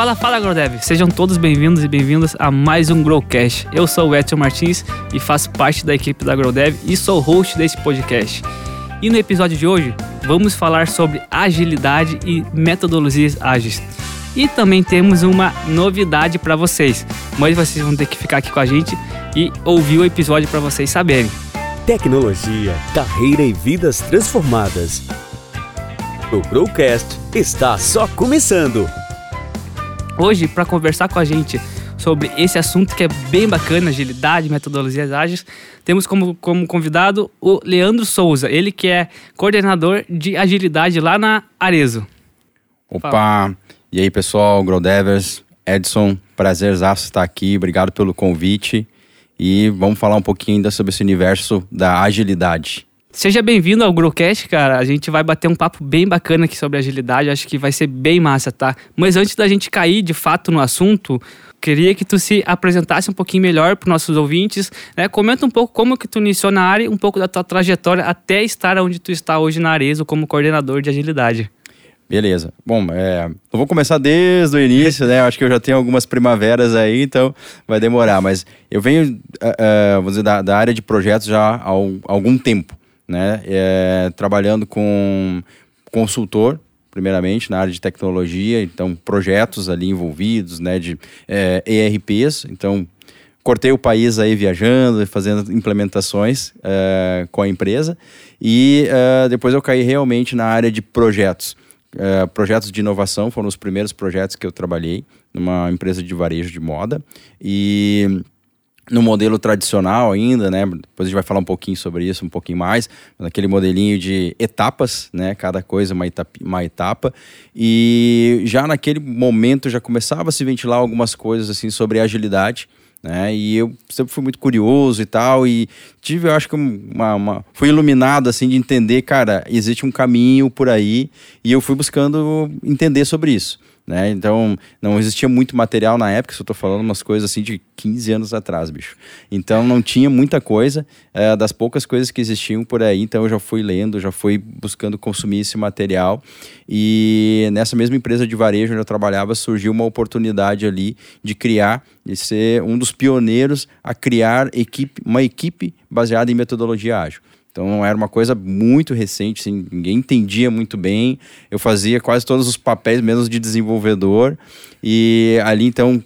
Fala, fala, Agrodev! Sejam todos bem-vindos e bem-vindas a mais um Growcast. Eu sou o Edson Martins e faço parte da equipe da Agrodev e sou host desse podcast. E no episódio de hoje, vamos falar sobre agilidade e metodologias ágeis. E também temos uma novidade para vocês, mas vocês vão ter que ficar aqui com a gente e ouvir o episódio para vocês saberem. Tecnologia, carreira e vidas transformadas. O Growcast está só começando. Hoje, para conversar com a gente sobre esse assunto que é bem bacana, agilidade, metodologias ágeis, temos como, como convidado o Leandro Souza, ele que é coordenador de agilidade lá na Arezo. Opa! Fala. E aí, pessoal, Growdevers, Edson, prazer estar aqui, obrigado pelo convite e vamos falar um pouquinho ainda sobre esse universo da agilidade. Seja bem-vindo ao Growcast, cara. A gente vai bater um papo bem bacana aqui sobre agilidade. Acho que vai ser bem massa, tá? Mas antes da gente cair de fato no assunto, queria que tu se apresentasse um pouquinho melhor para os nossos ouvintes. Né? Comenta um pouco como que tu iniciou na área, um pouco da tua trajetória até estar onde tu está hoje na Arezo como coordenador de agilidade. Beleza. Bom, é, eu vou começar desde o início, né? Acho que eu já tenho algumas primaveras aí, então vai demorar. Mas eu venho, uh, uh, vamos dizer, da, da, área de projetos já há algum tempo né? É, trabalhando com consultor, primeiramente na área de tecnologia, então projetos ali envolvidos, né, de é, ERPs, então cortei o país aí viajando, fazendo implementações é, com a empresa e é, depois eu caí realmente na área de projetos. É, projetos de inovação foram os primeiros projetos que eu trabalhei numa empresa de varejo de moda e no modelo tradicional ainda, né? Depois a gente vai falar um pouquinho sobre isso, um pouquinho mais, naquele modelinho de etapas, né? Cada coisa uma etapa, uma etapa. E já naquele momento já começava a se ventilar algumas coisas assim sobre agilidade, né? E eu sempre fui muito curioso e tal e tive, eu acho que uma, uma fui iluminado assim de entender, cara, existe um caminho por aí e eu fui buscando entender sobre isso. Né? Então, não existia muito material na época, se eu tô falando umas coisas assim de 15 anos atrás, bicho. Então, não tinha muita coisa, é, das poucas coisas que existiam por aí, então eu já fui lendo, já fui buscando consumir esse material. E nessa mesma empresa de varejo onde eu trabalhava, surgiu uma oportunidade ali de criar, de ser um dos pioneiros a criar equipe, uma equipe baseada em metodologia ágil. Então era uma coisa muito recente, assim, ninguém entendia muito bem. Eu fazia quase todos os papéis, menos de desenvolvedor. E ali então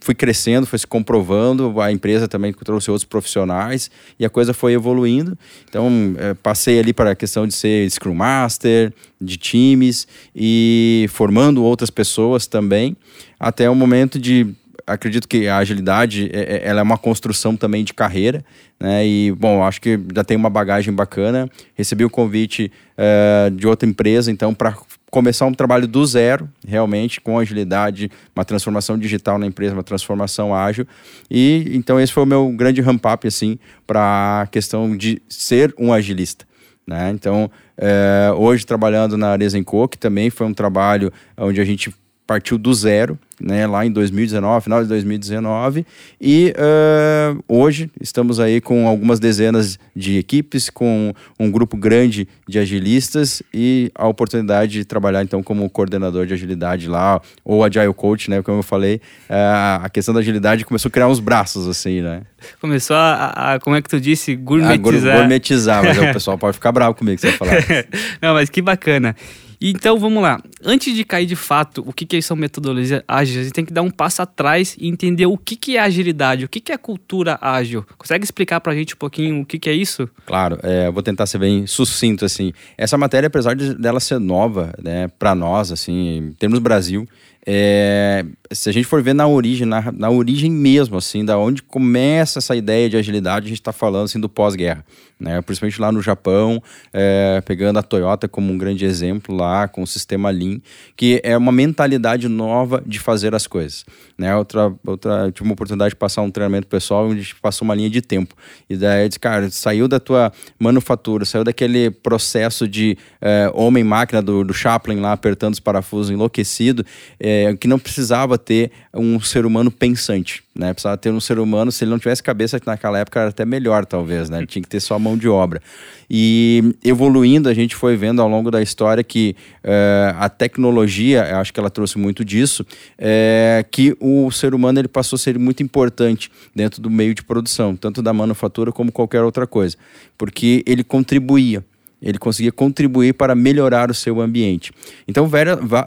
fui crescendo, foi se comprovando, a empresa também trouxe outros profissionais e a coisa foi evoluindo. Então, é, passei ali para a questão de ser Scrum Master, de times e formando outras pessoas também, até o momento de acredito que a agilidade é, é, ela é uma construção também de carreira, né? E bom, acho que já tem uma bagagem bacana. Recebi o convite uh, de outra empresa, então para começar um trabalho do zero, realmente com agilidade, uma transformação digital na empresa, uma transformação ágil. E então esse foi o meu grande ramp up assim para a questão de ser um agilista. Né? Então, é, hoje trabalhando na Arezenco, que também foi um trabalho onde a gente partiu do zero, né, lá em 2019, final de 2019, e uh, hoje estamos aí com algumas dezenas de equipes, com um grupo grande de agilistas e a oportunidade de trabalhar então como coordenador de agilidade lá, ou Agile Coach, né, como eu falei, uh, a questão da agilidade começou a criar uns braços assim, né. Começou a, a como é que tu disse, gourmetizar. A gourmetizar, mas o pessoal pode ficar bravo comigo que você vai falar. Não, mas que bacana. Então vamos lá. Antes de cair de fato o que, que são metodologias ágeis, a gente tem que dar um passo atrás e entender o que, que é agilidade, o que, que é cultura ágil. Consegue explicar pra gente um pouquinho o que, que é isso? Claro, é, vou tentar ser bem sucinto assim. Essa matéria, apesar de dela ser nova, né, para nós, assim, em termos Brasil, é, se a gente for ver na origem, na, na origem mesmo, assim, da onde começa essa ideia de agilidade, a gente está falando assim do pós-guerra, né? Principalmente lá no Japão, é, pegando a Toyota como um grande exemplo lá com o sistema Lean, que é uma mentalidade nova de fazer as coisas, né? Outra, outra tive uma oportunidade de passar um treinamento pessoal onde a gente passou uma linha de tempo e daí disse, cara, saiu da tua manufatura, saiu daquele processo de é, homem-máquina do, do Chaplin lá apertando os parafusos enlouquecido. É, é, que não precisava ter um ser humano pensante, né? Precisava ter um ser humano, se ele não tivesse cabeça naquela época era até melhor, talvez, né? Ele tinha que ter só mão de obra. E evoluindo, a gente foi vendo ao longo da história que é, a tecnologia, eu acho que ela trouxe muito disso, é, que o ser humano ele passou a ser muito importante dentro do meio de produção, tanto da manufatura como qualquer outra coisa, porque ele contribuía ele conseguia contribuir para melhorar o seu ambiente. Então,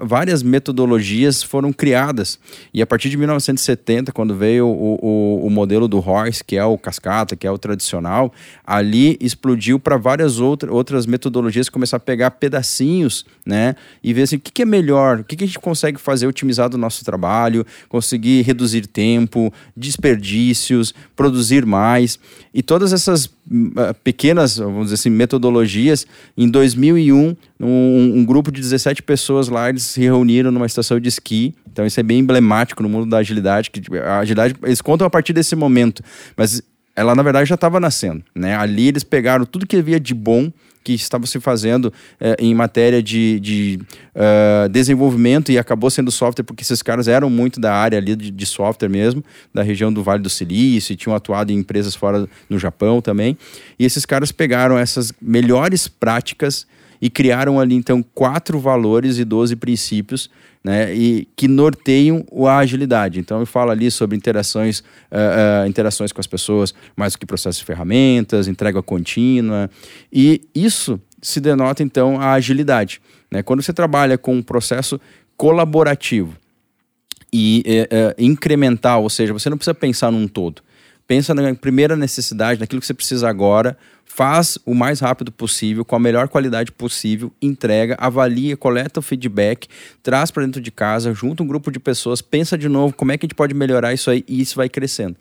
várias metodologias foram criadas. E a partir de 1970, quando veio o, o, o modelo do Horse, que é o cascata, que é o tradicional, ali explodiu para várias outra, outras metodologias, começar a pegar pedacinhos né, e ver assim, o que, que é melhor, o que, que a gente consegue fazer otimizar do nosso trabalho, conseguir reduzir tempo, desperdícios, produzir mais. E todas essas uh, pequenas, vamos dizer assim, metodologias em 2001, um, um, grupo de 17 pessoas lá, eles se reuniram numa estação de esqui. Então isso é bem emblemático no mundo da agilidade, que tipo, a agilidade, eles contam a partir desse momento, mas ela na verdade já estava nascendo, né? Ali eles pegaram tudo que havia de bom que estava se fazendo eh, em matéria de, de uh, desenvolvimento e acabou sendo software porque esses caras eram muito da área ali de, de, software mesmo, da região do Vale do Silício, e tinham atuado em empresas fora no Japão também. E esses caras pegaram essas melhores práticas e criaram ali então quatro valores e doze princípios né, e que norteiam a agilidade. Então eu falo ali sobre interações, uh, uh, interações com as pessoas, mais do que processos de ferramentas, entrega contínua, e isso se denota então a agilidade. Né? Quando você trabalha com um processo colaborativo e uh, incremental, ou seja, você não precisa pensar num todo. Pensa na primeira necessidade, naquilo que você precisa agora, faz o mais rápido possível, com a melhor qualidade possível, entrega, avalia, coleta o feedback, traz para dentro de casa, junta um grupo de pessoas, pensa de novo como é que a gente pode melhorar isso aí e isso vai crescendo.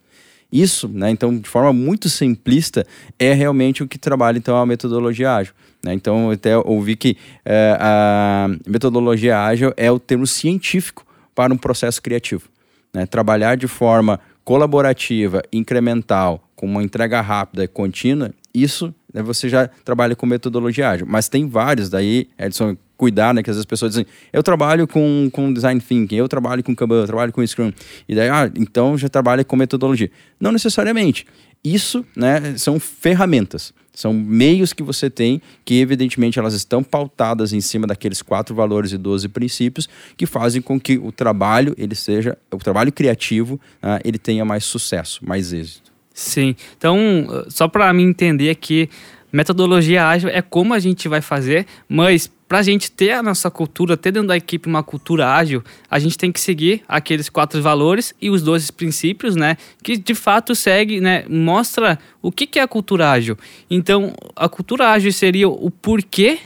Isso, né, então, de forma muito simplista, é realmente o que trabalha então a metodologia ágil. Né? Então, eu até ouvi que é, a metodologia ágil é o termo científico para um processo criativo. Né? Trabalhar de forma colaborativa, incremental, com uma entrega rápida e contínua, isso né, você já trabalha com metodologia ágil. Mas tem vários daí, Edson, cuidar, né? Que às vezes as pessoas dizem, eu trabalho com, com design thinking, eu trabalho com Kanban, eu trabalho com Scrum. E daí, ah, então já trabalha com metodologia. Não necessariamente. Isso, né, são ferramentas. São meios que você tem que, evidentemente, elas estão pautadas em cima daqueles quatro valores e doze princípios que fazem com que o trabalho, ele seja, o trabalho criativo, uh, ele tenha mais sucesso, mais êxito. Sim. Então, só para mim entender aqui, metodologia ágil é como a gente vai fazer, mas para a gente ter a nossa cultura, ter dentro da equipe uma cultura ágil, a gente tem que seguir aqueles quatro valores e os 12 princípios, né? Que de fato segue, né? Mostra o que, que é a cultura ágil. Então, a cultura ágil seria o porquê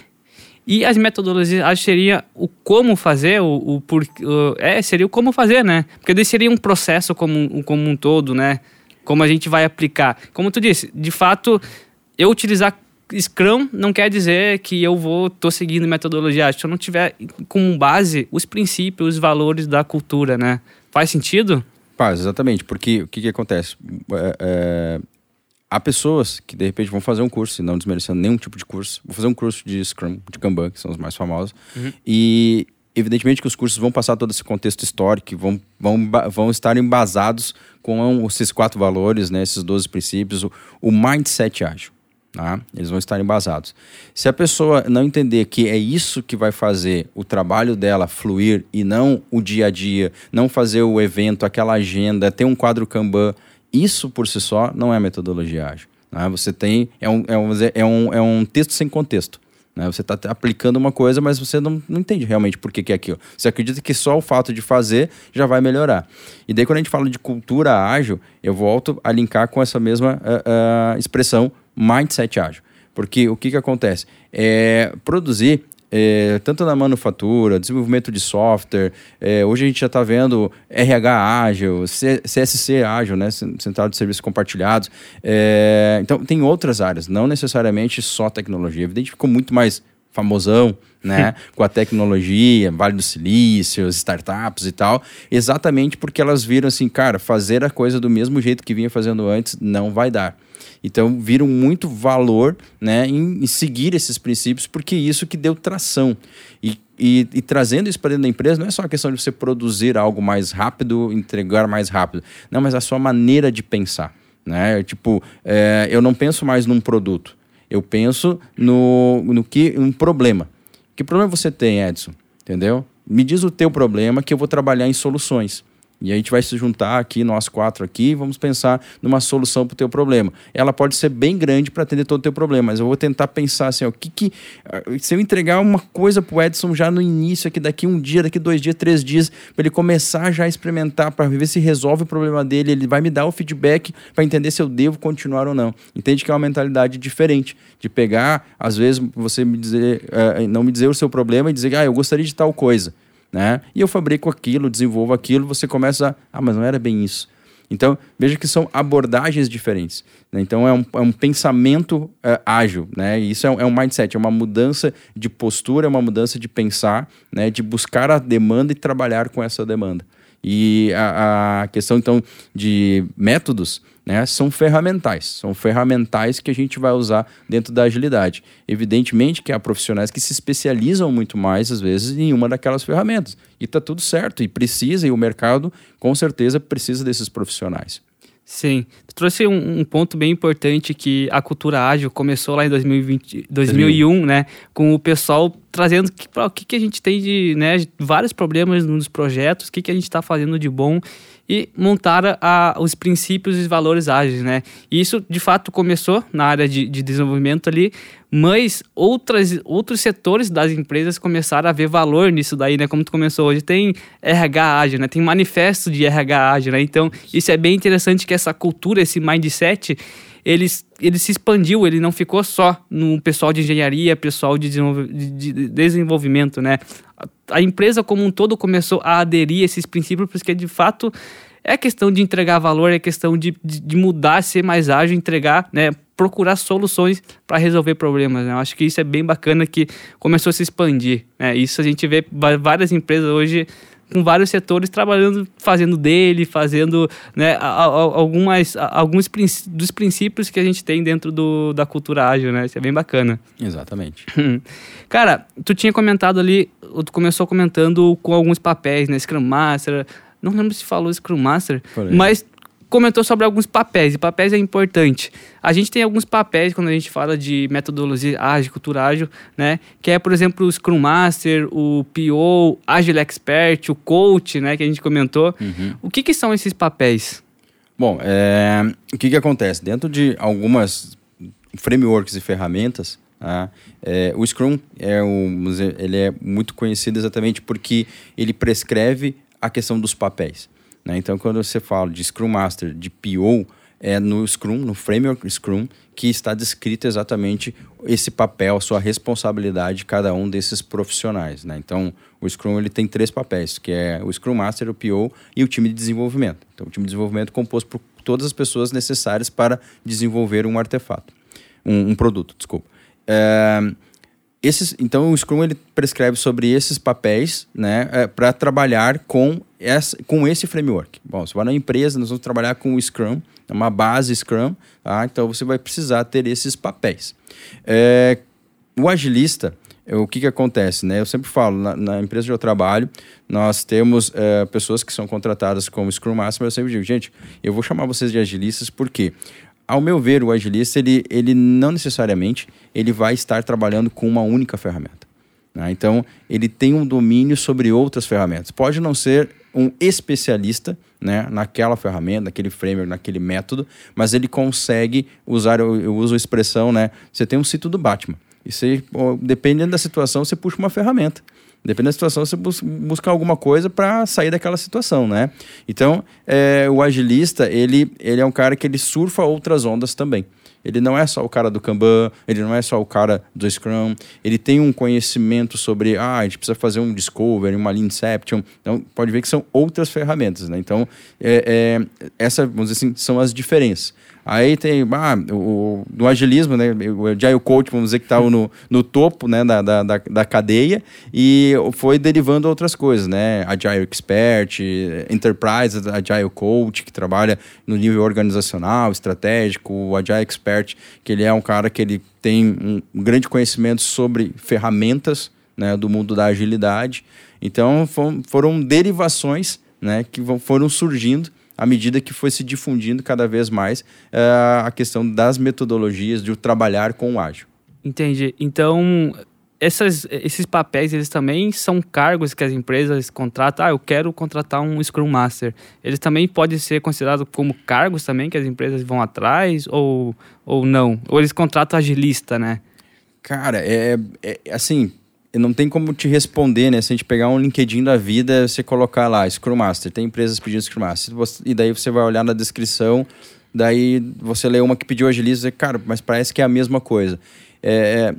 e as metodologias ágeis seria o como fazer, o, o, por, é, seria o como fazer, né? Porque daí seria um processo como, como um todo, né? como a gente vai aplicar. Como tu disse, de fato, eu utilizar Scrum não quer dizer que eu vou tô seguindo metodologia se eu não tiver como base os princípios, os valores da cultura, né? Faz sentido? Faz, exatamente, porque o que, que acontece? É, é, há pessoas que de repente vão fazer um curso, não desmerecendo nenhum tipo de curso, vou fazer um curso de Scrum, de Kanban, que são os mais famosos, uhum. e evidentemente que os cursos vão passar todo esse contexto histórico, vão, vão, vão estar embasados com esses quatro valores, né, esses 12 princípios, o, o mindset ágil. Tá? Eles vão estar embasados. Se a pessoa não entender que é isso que vai fazer o trabalho dela fluir e não o dia a dia, não fazer o evento, aquela agenda, ter um quadro Kanban, isso por si só não é metodologia ágil. Tá? Você tem. É um, é, um, é, um, é um texto sem contexto. Né? Você está aplicando uma coisa, mas você não, não entende realmente por que, que é aquilo. Você acredita que só o fato de fazer já vai melhorar. E daí, quando a gente fala de cultura ágil, eu volto a linkar com essa mesma uh, uh, expressão mindset ágil. Porque o que, que acontece? É, produzir é, tanto na manufatura, desenvolvimento de software. É, hoje a gente já está vendo RH ágil, C CSC ágil, né? Central de Serviços Compartilhados. É, então, tem outras áreas, não necessariamente só tecnologia. Evidente ficou muito mais famosão, né, com a tecnologia, Vale do Silício, startups e tal, exatamente porque elas viram assim, cara, fazer a coisa do mesmo jeito que vinha fazendo antes não vai dar. Então, viram muito valor né, em, em seguir esses princípios, porque isso que deu tração. E, e, e, trazendo isso para dentro da empresa, não é só a questão de você produzir algo mais rápido, entregar mais rápido. Não, mas a sua maneira de pensar. Né? Tipo, é, eu não penso mais num produto. Eu penso no, no que um problema. Que problema você tem, Edson? Entendeu? Me diz o teu problema que eu vou trabalhar em soluções. E a gente vai se juntar aqui, nós quatro aqui, e vamos pensar numa solução para o teu problema. Ela pode ser bem grande para atender todo o teu problema, mas eu vou tentar pensar assim, o que que... Ah, se eu entregar uma coisa para o Edson já no início, aqui daqui um dia, daqui dois dias, três dias, para ele começar já a experimentar, para ver se resolve o problema dele, ele vai me dar o feedback para entender se eu devo continuar ou não. Entende que é uma mentalidade diferente, de pegar, às vezes, você me dizer, uh, não me dizer o seu problema e dizer, ah, eu gostaria de tal coisa né? E eu fabrico aquilo, desenvolvo aquilo, você começa a, ah, mas não era bem isso. Então, veja que são abordagens diferentes. Né? Então, é um, é um pensamento é, ágil, né? E isso é um, é um, mindset, é uma mudança de postura, é uma mudança de pensar, né? De buscar a demanda e trabalhar com essa demanda. E a, a questão, então, de métodos, né, são ferramentais. São ferramentais que a gente vai usar dentro da agilidade. Evidentemente que há profissionais que se especializam muito mais, às vezes, em uma daquelas ferramentas. E está tudo certo, e precisa, e o mercado, com certeza, precisa desses profissionais. Sim, tu trouxe um, um, ponto bem importante que a cultura ágil começou lá em 2020, 2001, né, com o pessoal trazendo que, o que, que a gente tem de, né, vários problemas nos projetos, o que, que a gente está fazendo de bom e montar a, os princípios e valores ágeis, né? E isso, de fato, começou na área de, de desenvolvimento ali, mas outras, outros setores das empresas começaram a ver valor nisso daí, né? Como tu começou hoje, tem RH ágil, né? Tem manifesto de RH ágil, né? Então, isso é bem interessante que essa cultura, esse mindset, ele, ele se expandiu, ele não ficou só no pessoal de engenharia, pessoal de, de, de desenvolvimento, né? A, empresa como um todo começou a aderir a esses princípios, porque de fato é questão de entregar valor, é questão de, de, de mudar, ser mais ágil, entregar, né? Procurar soluções para resolver problemas. Né? Eu acho que isso é bem bacana que começou a se expandir. Né? Isso a gente vê várias empresas hoje com vários setores trabalhando, fazendo dele, fazendo né, algumas, alguns dos princípios que a gente tem dentro do, da cultura ágil, né? Isso é bem bacana. Exatamente. Cara, tu tinha comentado ali, tu começou comentando com alguns papéis, né? Scrum Master, não lembro se falou Scrum Master, mas comentou sobre alguns papéis, e papéis é importante. A gente tem alguns papéis quando a gente fala de metodologia ágil, cultura ágil, né? Que é, por exemplo, o Scrum Master, o PO, Agile Expert, o Coach, né? Que a gente comentou. Uhum. O que, que são esses papéis? Bom, é, o que, que acontece? Dentro de algumas frameworks e ferramentas, tá? é, o Scrum é, um, ele é muito conhecido exatamente porque ele prescreve a questão dos papéis. Né? Então, quando você fala de Scrum Master, de PO, é no Scrum, no framework Scrum, que está descrito exatamente esse papel, a sua responsabilidade de cada um desses profissionais. Né? Então, o Scrum ele tem três papéis, que é o Scrum Master, o PO e o time de desenvolvimento. Então, o time de desenvolvimento é composto por todas as pessoas necessárias para desenvolver um artefato, um, um produto, desculpa. É, esses, então o Scrum ele prescreve sobre esses papéis, né, é, para trabalhar com essa, com esse framework. Bom, você vai na empresa, nós vamos trabalhar com o Scrum, é uma base Scrum, tá? então você vai precisar ter esses papéis. É, o agilista, é, o que, que acontece, né? Eu sempre falo, na, na empresa onde eu trabalho, nós temos é, pessoas que são contratadas como Scrum Master, mas eu sempre digo, gente, eu vou chamar vocês de agilistas porque ao meu ver, o agilista, ele, ele não necessariamente ele vai estar trabalhando com uma única ferramenta. Né? Então, ele tem um domínio sobre outras ferramentas. Pode não ser um especialista né, naquela ferramenta, naquele framework, naquele método, mas ele consegue usar, eu, eu uso a expressão, né? Você tem um sítio do Batman. E você, dependendo da situação, você puxa uma ferramenta. Dependendo da situação, você bus busca alguma coisa para sair daquela situação, né? Então, é, o agilista, ele, ele é um cara que ele surfa outras ondas também. Ele não é só o cara do Kanban, ele não é só o cara do Scrum, ele tem um conhecimento sobre, ah, a gente precisa fazer um Discovery, uma Lean. Então, pode ver que são outras ferramentas, né? Então, é, é, essa, vamos dizer assim, são as diferenças. Aí tem ah, o, no agilismo, né? O Agile Coach, vamos dizer que estava no, no topo né, da, da, da, cadeia e foi derivando outras coisas, né? Agile Expert, Enterprise Agile Coach, que trabalha no nível organizacional, estratégico, o Agile Expert, que ele é um cara que ele tem um grande conhecimento sobre ferramentas né, do mundo da agilidade. Então foram, foram derivações né, que foram surgindo à medida que foi se difundindo cada vez mais uh, a questão das metodologias de trabalhar com o ágil. Entendi. Então, essas, esses papéis, eles também são cargos que as empresas contratam. Ah, eu quero contratar um Scrum Master. Eles também podem ser considerados como cargos também que as empresas vão atrás ou, ou não? Ou eles contratam agilista, né? Cara, é, é assim, não tem como te responder, né? Se a gente pegar um LinkedIn da vida, você colocar lá Scrum Master, tem empresas pedindo Scrum Master, e daí você vai olhar na descrição, daí você lê uma que pediu agilista e cara, mas parece que é a mesma coisa. É, é,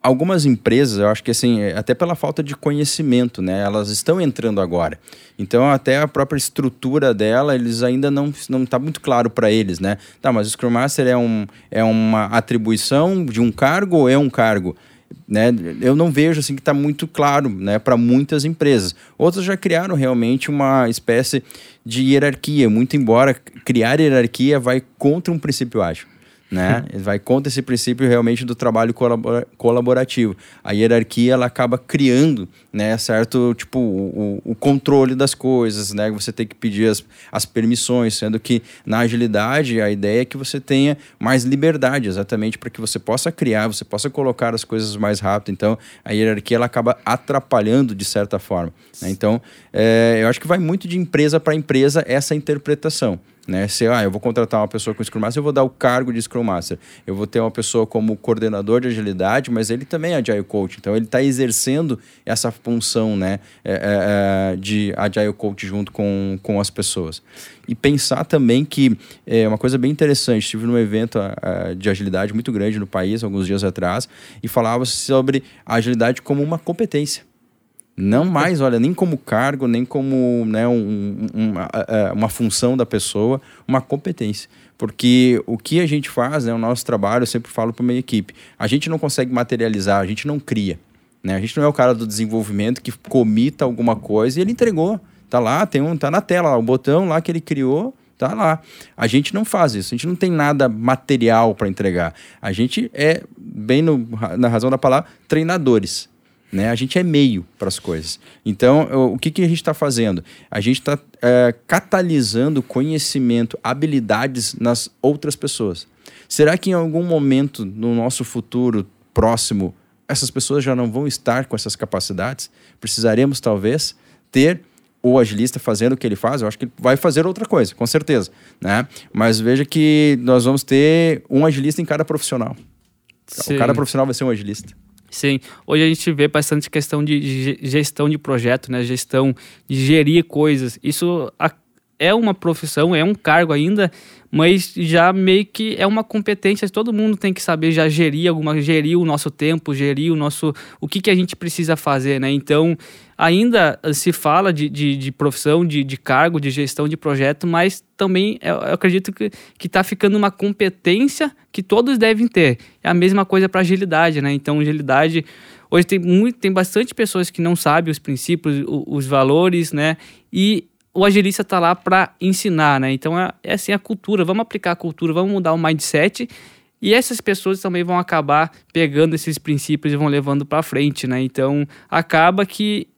algumas empresas, eu acho que assim, é, até pela falta de conhecimento, né? Elas estão entrando agora. Então, até a própria estrutura dela, eles ainda não não está muito claro para eles, né? Tá, mas o Scrum Master é, um, é uma atribuição de um cargo ou é um cargo? Né, eu não vejo assim que está muito claro né, para muitas empresas. Outras já criaram realmente uma espécie de hierarquia, muito embora criar hierarquia vai contra um princípio ágil né? Vai contra esse princípio realmente do trabalho colabora colaborativo. A hierarquia ela acaba criando, né, certo, tipo o, o, controle das coisas, né? Você tem que pedir as, as permissões, sendo que na agilidade a ideia é que você tenha mais liberdade, exatamente para que você possa criar, você possa colocar as coisas mais rápido. Então a hierarquia ela acaba atrapalhando de certa forma. Né? Então é, eu acho que vai muito de empresa para empresa essa interpretação. Né? Se ah, eu vou contratar uma pessoa com Scrum Master, eu vou dar o cargo de Scrum Master. Eu vou ter uma pessoa como coordenador de agilidade, mas ele também é Agile Coach. Então ele está exercendo essa função né, é, é, é, de Agile Coach junto com, com as pessoas. E pensar também que é uma coisa bem interessante. Estive num evento uh, de agilidade muito grande no país, alguns dias atrás, e falava sobre a agilidade como uma competência. Não mais, olha, nem como cargo, nem como né, um, um, uma, uma função da pessoa, uma competência. Porque o que a gente faz, né, o nosso trabalho, eu sempre falo para minha equipe, a gente não consegue materializar, a gente não cria. Né? A gente não é o cara do desenvolvimento que comita alguma coisa e ele entregou. Tá lá, tem um, tá na tela, o botão lá que ele criou, tá lá. A gente não faz isso, a gente não tem nada material para entregar. A gente é, bem no, na razão da palavra, treinadores. Né? A gente é meio para as coisas. Então, o que, que a gente está fazendo? A gente está é, catalisando conhecimento, habilidades nas outras pessoas. Será que em algum momento no nosso futuro próximo essas pessoas já não vão estar com essas capacidades? Precisaremos talvez ter o agilista fazendo o que ele faz, eu acho que ele vai fazer outra coisa, com certeza, né? Mas veja que nós vamos ter um agilista em cada profissional. Sim. O cada profissional vai ser um agilista. Sim, hoje a gente vê bastante questão de gestão de projeto, né? Gestão de gerir coisas. Isso é uma profissão, é um cargo ainda, mas já meio que é uma competência. Todo mundo tem que saber já gerir alguma, gerir o nosso tempo, gerir o nosso, o que, que a gente precisa fazer, né? Então, ainda se fala de, de, de profissão, de, de cargo, de gestão de projeto, mas também eu, eu acredito que está ficando uma competência que todos devem ter. É a mesma coisa para agilidade, né? Então, agilidade hoje tem muito, tem bastante pessoas que não sabem os princípios, os, os valores, né? E o agilista está lá para ensinar, né? Então é, é assim a cultura, vamos aplicar a cultura, vamos mudar o mindset e essas pessoas também vão acabar pegando esses princípios e vão levando para frente, né? Então acaba que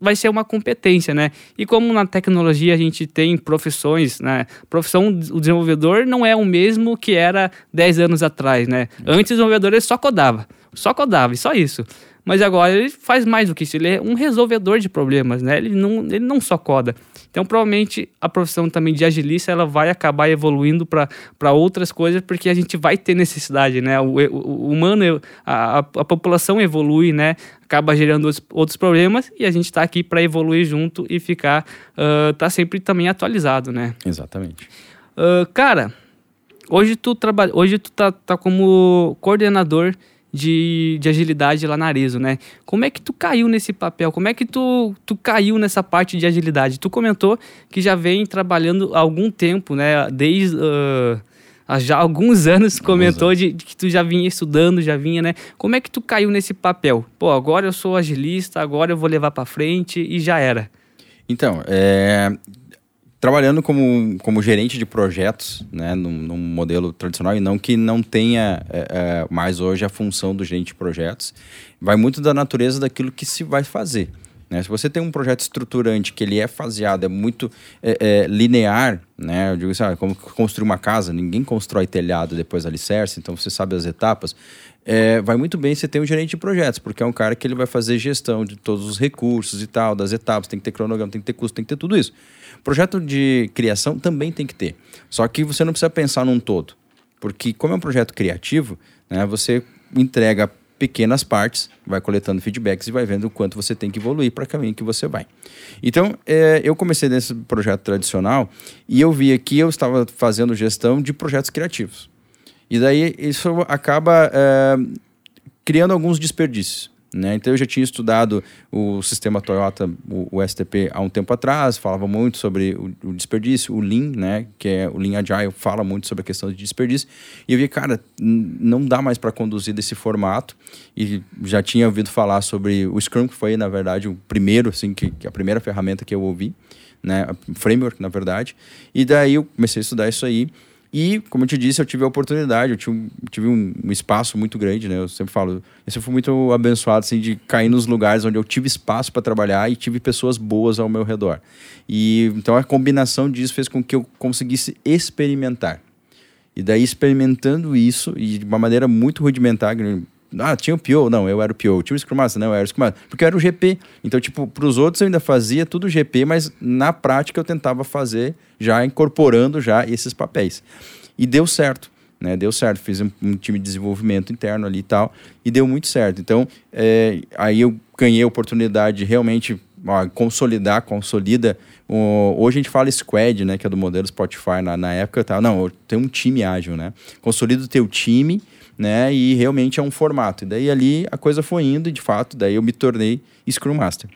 vai ser uma competência, né? E como na tecnologia a gente tem profissões, né? Profissão, o desenvolvedor não é o mesmo que era 10 anos atrás, né? Antes o desenvolvedor ele só codava, só codava e só isso. Mas agora ele faz mais do que isso, ele é um resolvedor de problemas, né? Ele não, ele não só coda. Então, provavelmente, a profissão também de agilista ela vai acabar evoluindo para outras coisas, porque a gente vai ter necessidade, né? O, o, o humano, a, a, a, população evolui, né? Acaba gerando outros, outros problemas e a gente está aqui para evoluir junto e ficar, uh, tá sempre também atualizado, né? Exatamente. Uh, cara, hoje tu trabalha, hoje tu tá, tá como coordenador de, de agilidade lá na Arezo, né? Como é que tu caiu nesse papel? Como é que tu, tu caiu nessa parte de agilidade? Tu comentou que já vem trabalhando há algum tempo, né? Desde uh, há já alguns anos comentou de, de, que tu já vinha estudando, já vinha, né? Como é que tu caiu nesse papel? Pô, agora eu sou agilista, agora eu vou levar para frente e já era. Então, é, trabalhando como, como gerente de projetos, né, num, num, modelo tradicional, e não que não tenha é, é, mais hoje a função do gerente de projetos, vai muito da natureza daquilo que se vai fazer. Né? Se você tem um projeto estruturante que ele é faseado, é muito é, é, linear, né? Eu digo assim, ah, como construir uma casa, ninguém constrói telhado depois alicerce, então você sabe as etapas. É, vai muito bem você ter um gerente de projetos, porque é um cara que ele vai fazer gestão de todos os recursos e tal, das etapas, tem que ter cronograma, tem que ter custo, tem que ter tudo isso. Projeto de criação também tem que ter. Só que você não precisa pensar num todo. Porque, como é um projeto criativo, né, você entrega pequenas partes, vai coletando feedbacks e vai vendo o quanto você tem que evoluir para o caminho que você vai. Então, é, eu comecei nesse projeto tradicional e eu vi que eu estava fazendo gestão de projetos criativos. E daí isso acaba é, criando alguns desperdícios. Né? Então eu já tinha estudado o sistema Toyota, o, o STP, há um tempo atrás, falava muito sobre o, o, desperdício, o Lean, né? que é o Lean Agile, fala muito sobre a questão de desperdício. E eu vi, cara, não dá mais para conduzir desse formato. E já tinha ouvido falar sobre o Scrum, que foi, na verdade, o primeiro, assim, que, que a primeira ferramenta que eu ouvi, né? framework, na verdade. E daí eu comecei a estudar isso aí. E, como eu te disse, eu tive a oportunidade, eu tive, tive um, um, espaço muito grande, né? Eu sempre falo, eu sempre fui muito abençoado, assim, de cair nos lugares onde eu tive espaço para trabalhar e tive pessoas boas ao meu redor. E, então, a combinação disso fez com que eu conseguisse experimentar. E daí, experimentando isso, e de uma maneira muito rudimentar, ah, tinha o PO? Não, eu era o PO. Tinha o Scrum Master? Não, eu era o Scrum Master. Porque eu era o GP. Então, tipo, para os outros eu ainda fazia tudo GP, mas na prática eu tentava fazer já incorporando já esses papéis. E deu certo. Né, deu certo, fiz um, um, time de desenvolvimento interno ali e tal, e deu muito certo. Então, é, aí eu ganhei a oportunidade de realmente ó, consolidar, consolida. O, hoje a gente fala squad, né, que é do modelo Spotify na, na época, tal. não, tem um time ágil, né? Consolida o teu time né? E realmente é um formato. E daí ali a coisa foi indo e de fato, daí eu me tornei Scrum Master.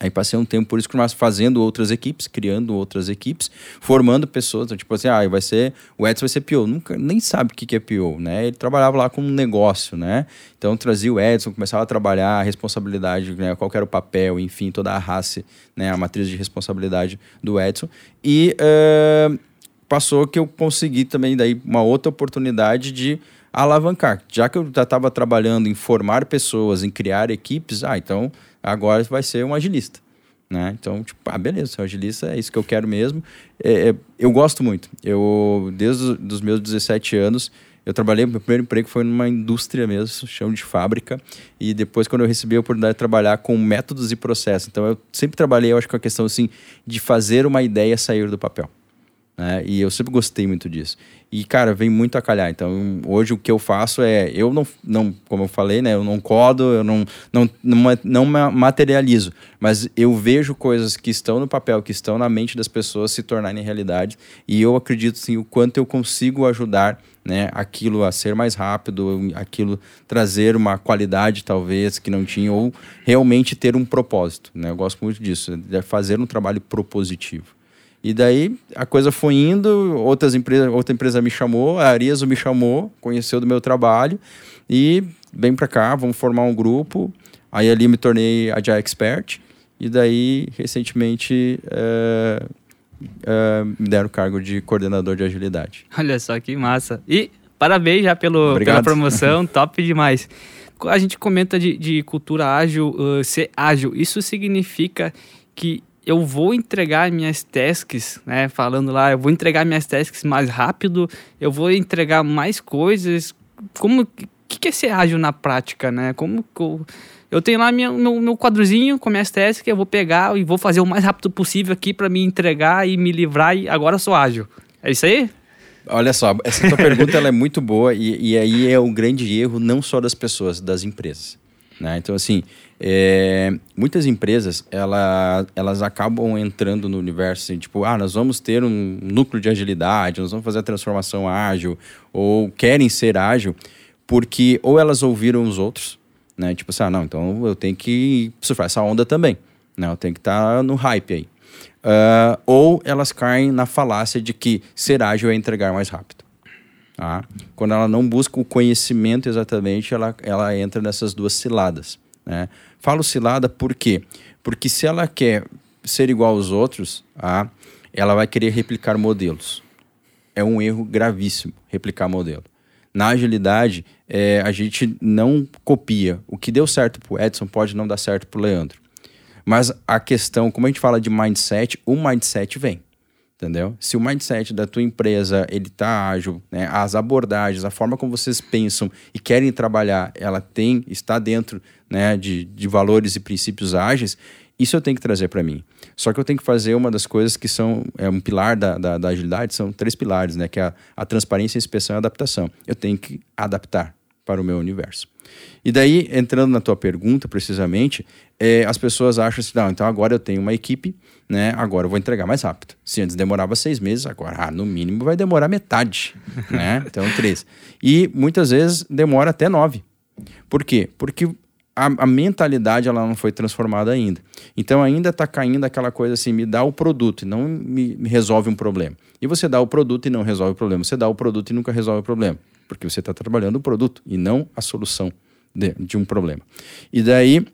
Aí passei um tempo por Scrum Master fazendo outras equipes, criando outras equipes, formando pessoas, então, tipo assim, ah, vai ser, o Edson vai ser PO, nunca, nem sabe o que é PO, né? Ele trabalhava lá com um negócio, né? Então trazia o Edson, começava a trabalhar a responsabilidade, né? qual era o papel, enfim, toda a raça, né? A matriz de responsabilidade do Edson. E uh, passou que eu consegui também daí uma outra oportunidade de alavancar. Já que eu já estava trabalhando em formar pessoas, em criar equipes, ah, então agora vai ser um agilista. Né? Então, tipo, ah, beleza, agilista, é isso que eu quero mesmo. É, é, eu gosto muito. Eu, desde os meus 17 anos, eu trabalhei, meu primeiro emprego foi numa indústria mesmo, chão de fábrica, e depois quando eu recebi a oportunidade de trabalhar com métodos e processos. Então, eu sempre trabalhei, eu acho, com a questão, assim, de fazer uma ideia sair do papel. Né? E eu sempre gostei muito disso. E, cara, vem muito a calhar. Então, hoje o que eu faço é, eu não, não como eu falei, né? Eu não codo, eu não, não, não, não materializo. Mas eu vejo coisas que estão no papel, que estão na mente das pessoas se tornarem realidade. E eu acredito, sim, o quanto eu consigo ajudar né, aquilo a ser mais rápido, aquilo trazer uma qualidade, talvez, que não tinha, ou realmente ter um propósito. Né? Eu gosto muito disso, de fazer um trabalho propositivo. E daí a coisa foi indo, outras empresas, outra empresa me chamou, a Ariaso me chamou, conheceu do meu trabalho e vem para cá, vamos formar um grupo. Aí ali me tornei Agile Expert e daí recentemente é, é, me deram o cargo de coordenador de agilidade. Olha só que massa. E parabéns já pelo, pela promoção, top demais. A gente comenta de, de cultura ágil, uh, ser ágil. Isso significa que eu vou entregar minhas tasks, né? Falando lá, eu vou entregar minhas tasks mais rápido, eu vou entregar mais coisas. Como que, que é ser ágil na prática, né? Como eu, eu tenho lá minha, meu, meu quadrozinho com minhas tasks, eu vou pegar e vou fazer o mais rápido possível aqui para me entregar e me livrar e agora eu sou ágil. É isso aí? Olha só, essa tua pergunta ela é muito boa e, e aí é um grande erro não só das pessoas, das empresas. Né? Então, assim, é, muitas empresas, ela, elas acabam entrando no universo, assim, tipo, ah, nós vamos ter um núcleo de agilidade, nós vamos fazer a transformação ágil, ou querem ser ágil, porque ou elas ouviram os outros, né? Tipo assim, ah, não, então eu tenho que surfar essa onda também, né? Eu tenho que estar tá no hype aí. Uh, ou elas caem na falácia de que ser ágil é entregar mais rápido. Tá? Quando ela não busca o conhecimento exatamente, ela, ela entra nessas duas ciladas. Né? Falo cilada por quê? Porque se ela quer ser igual aos outros, tá? ela vai querer replicar modelos. É um erro gravíssimo replicar modelo. Na agilidade, é, a gente não copia. O que deu certo para o Edson pode não dar certo para o Leandro. Mas a questão, como a gente fala de mindset, o mindset vem entendeu? Se o mindset da tua empresa ele tá ágil, né, as abordagens, a forma como vocês pensam e querem trabalhar, ela tem está dentro, né, de, de valores e princípios ágeis, isso eu tenho que trazer para mim. Só que eu tenho que fazer uma das coisas que são é um pilar da, da, da agilidade, são três pilares, né, que é a, a transparência, a inspeção e a adaptação. Eu tenho que adaptar para o meu universo. E daí, entrando na tua pergunta precisamente, é, as pessoas acham assim, não, então agora eu tenho uma equipe, né? Agora eu vou entregar mais rápido. Se antes demorava seis meses, agora, ah, no mínimo, vai demorar metade, né? Então, três. E muitas vezes demora até nove. Por quê? Porque a, a, mentalidade ela não foi transformada ainda. Então ainda está caindo aquela coisa assim, me dá o produto e não me, me, resolve um problema. E você dá o produto e não resolve o problema. Você dá o produto e nunca resolve o problema. Porque você está trabalhando o produto e não a solução de, de um problema. E daí,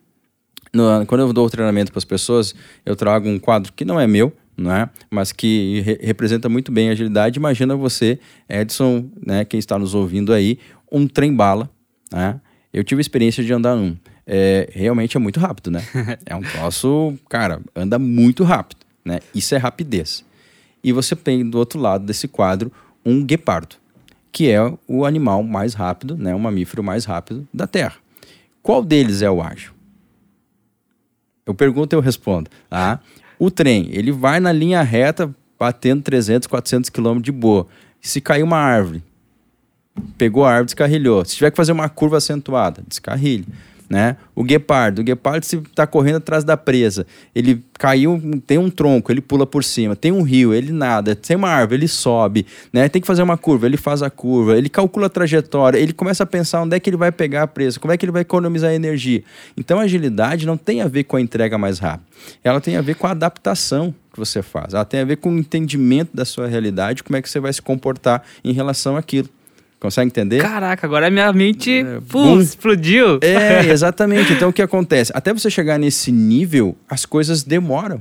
no, quando eu dou o treinamento para as pessoas, eu trago um quadro que não é meu, né? mas que re representa muito bem a agilidade. Imagina você, Edson, né, quem está nos ouvindo aí, um trem-bala. Né? Eu tive a experiência de andar num. É, realmente é muito rápido, né? É um troço, cara, anda muito rápido, né? Isso é rapidez. E você tem do outro lado desse quadro um guepardo que é o animal mais rápido, né, o mamífero mais rápido da Terra. Qual deles é o ágil? Eu pergunto e eu respondo. Tá? O trem, ele vai na linha reta, batendo 300, 400 km de boa. Se cair uma árvore, pegou a árvore, descarrilhou. Se tiver que fazer uma curva acentuada, descarrilha né? O guepardo, o guepardo se está correndo atrás da presa, ele caiu, tem um tronco, ele pula por cima, tem um rio, ele nada, tem uma árvore, ele sobe, né? Tem que fazer uma curva, ele faz a curva, ele calcula a trajetória, ele começa a pensar onde é que ele vai pegar a presa, como é que ele vai economizar energia. Então a agilidade não tem a ver com a entrega mais rápida, ela tem a ver com a adaptação que você faz, ela tem a ver com o entendimento da sua realidade, como é que você vai se comportar em relação àquilo. Consegue entender? Caraca, agora minha mente é, pum, explodiu. É, exatamente. Então o que acontece? Até você chegar nesse nível, as coisas demoram.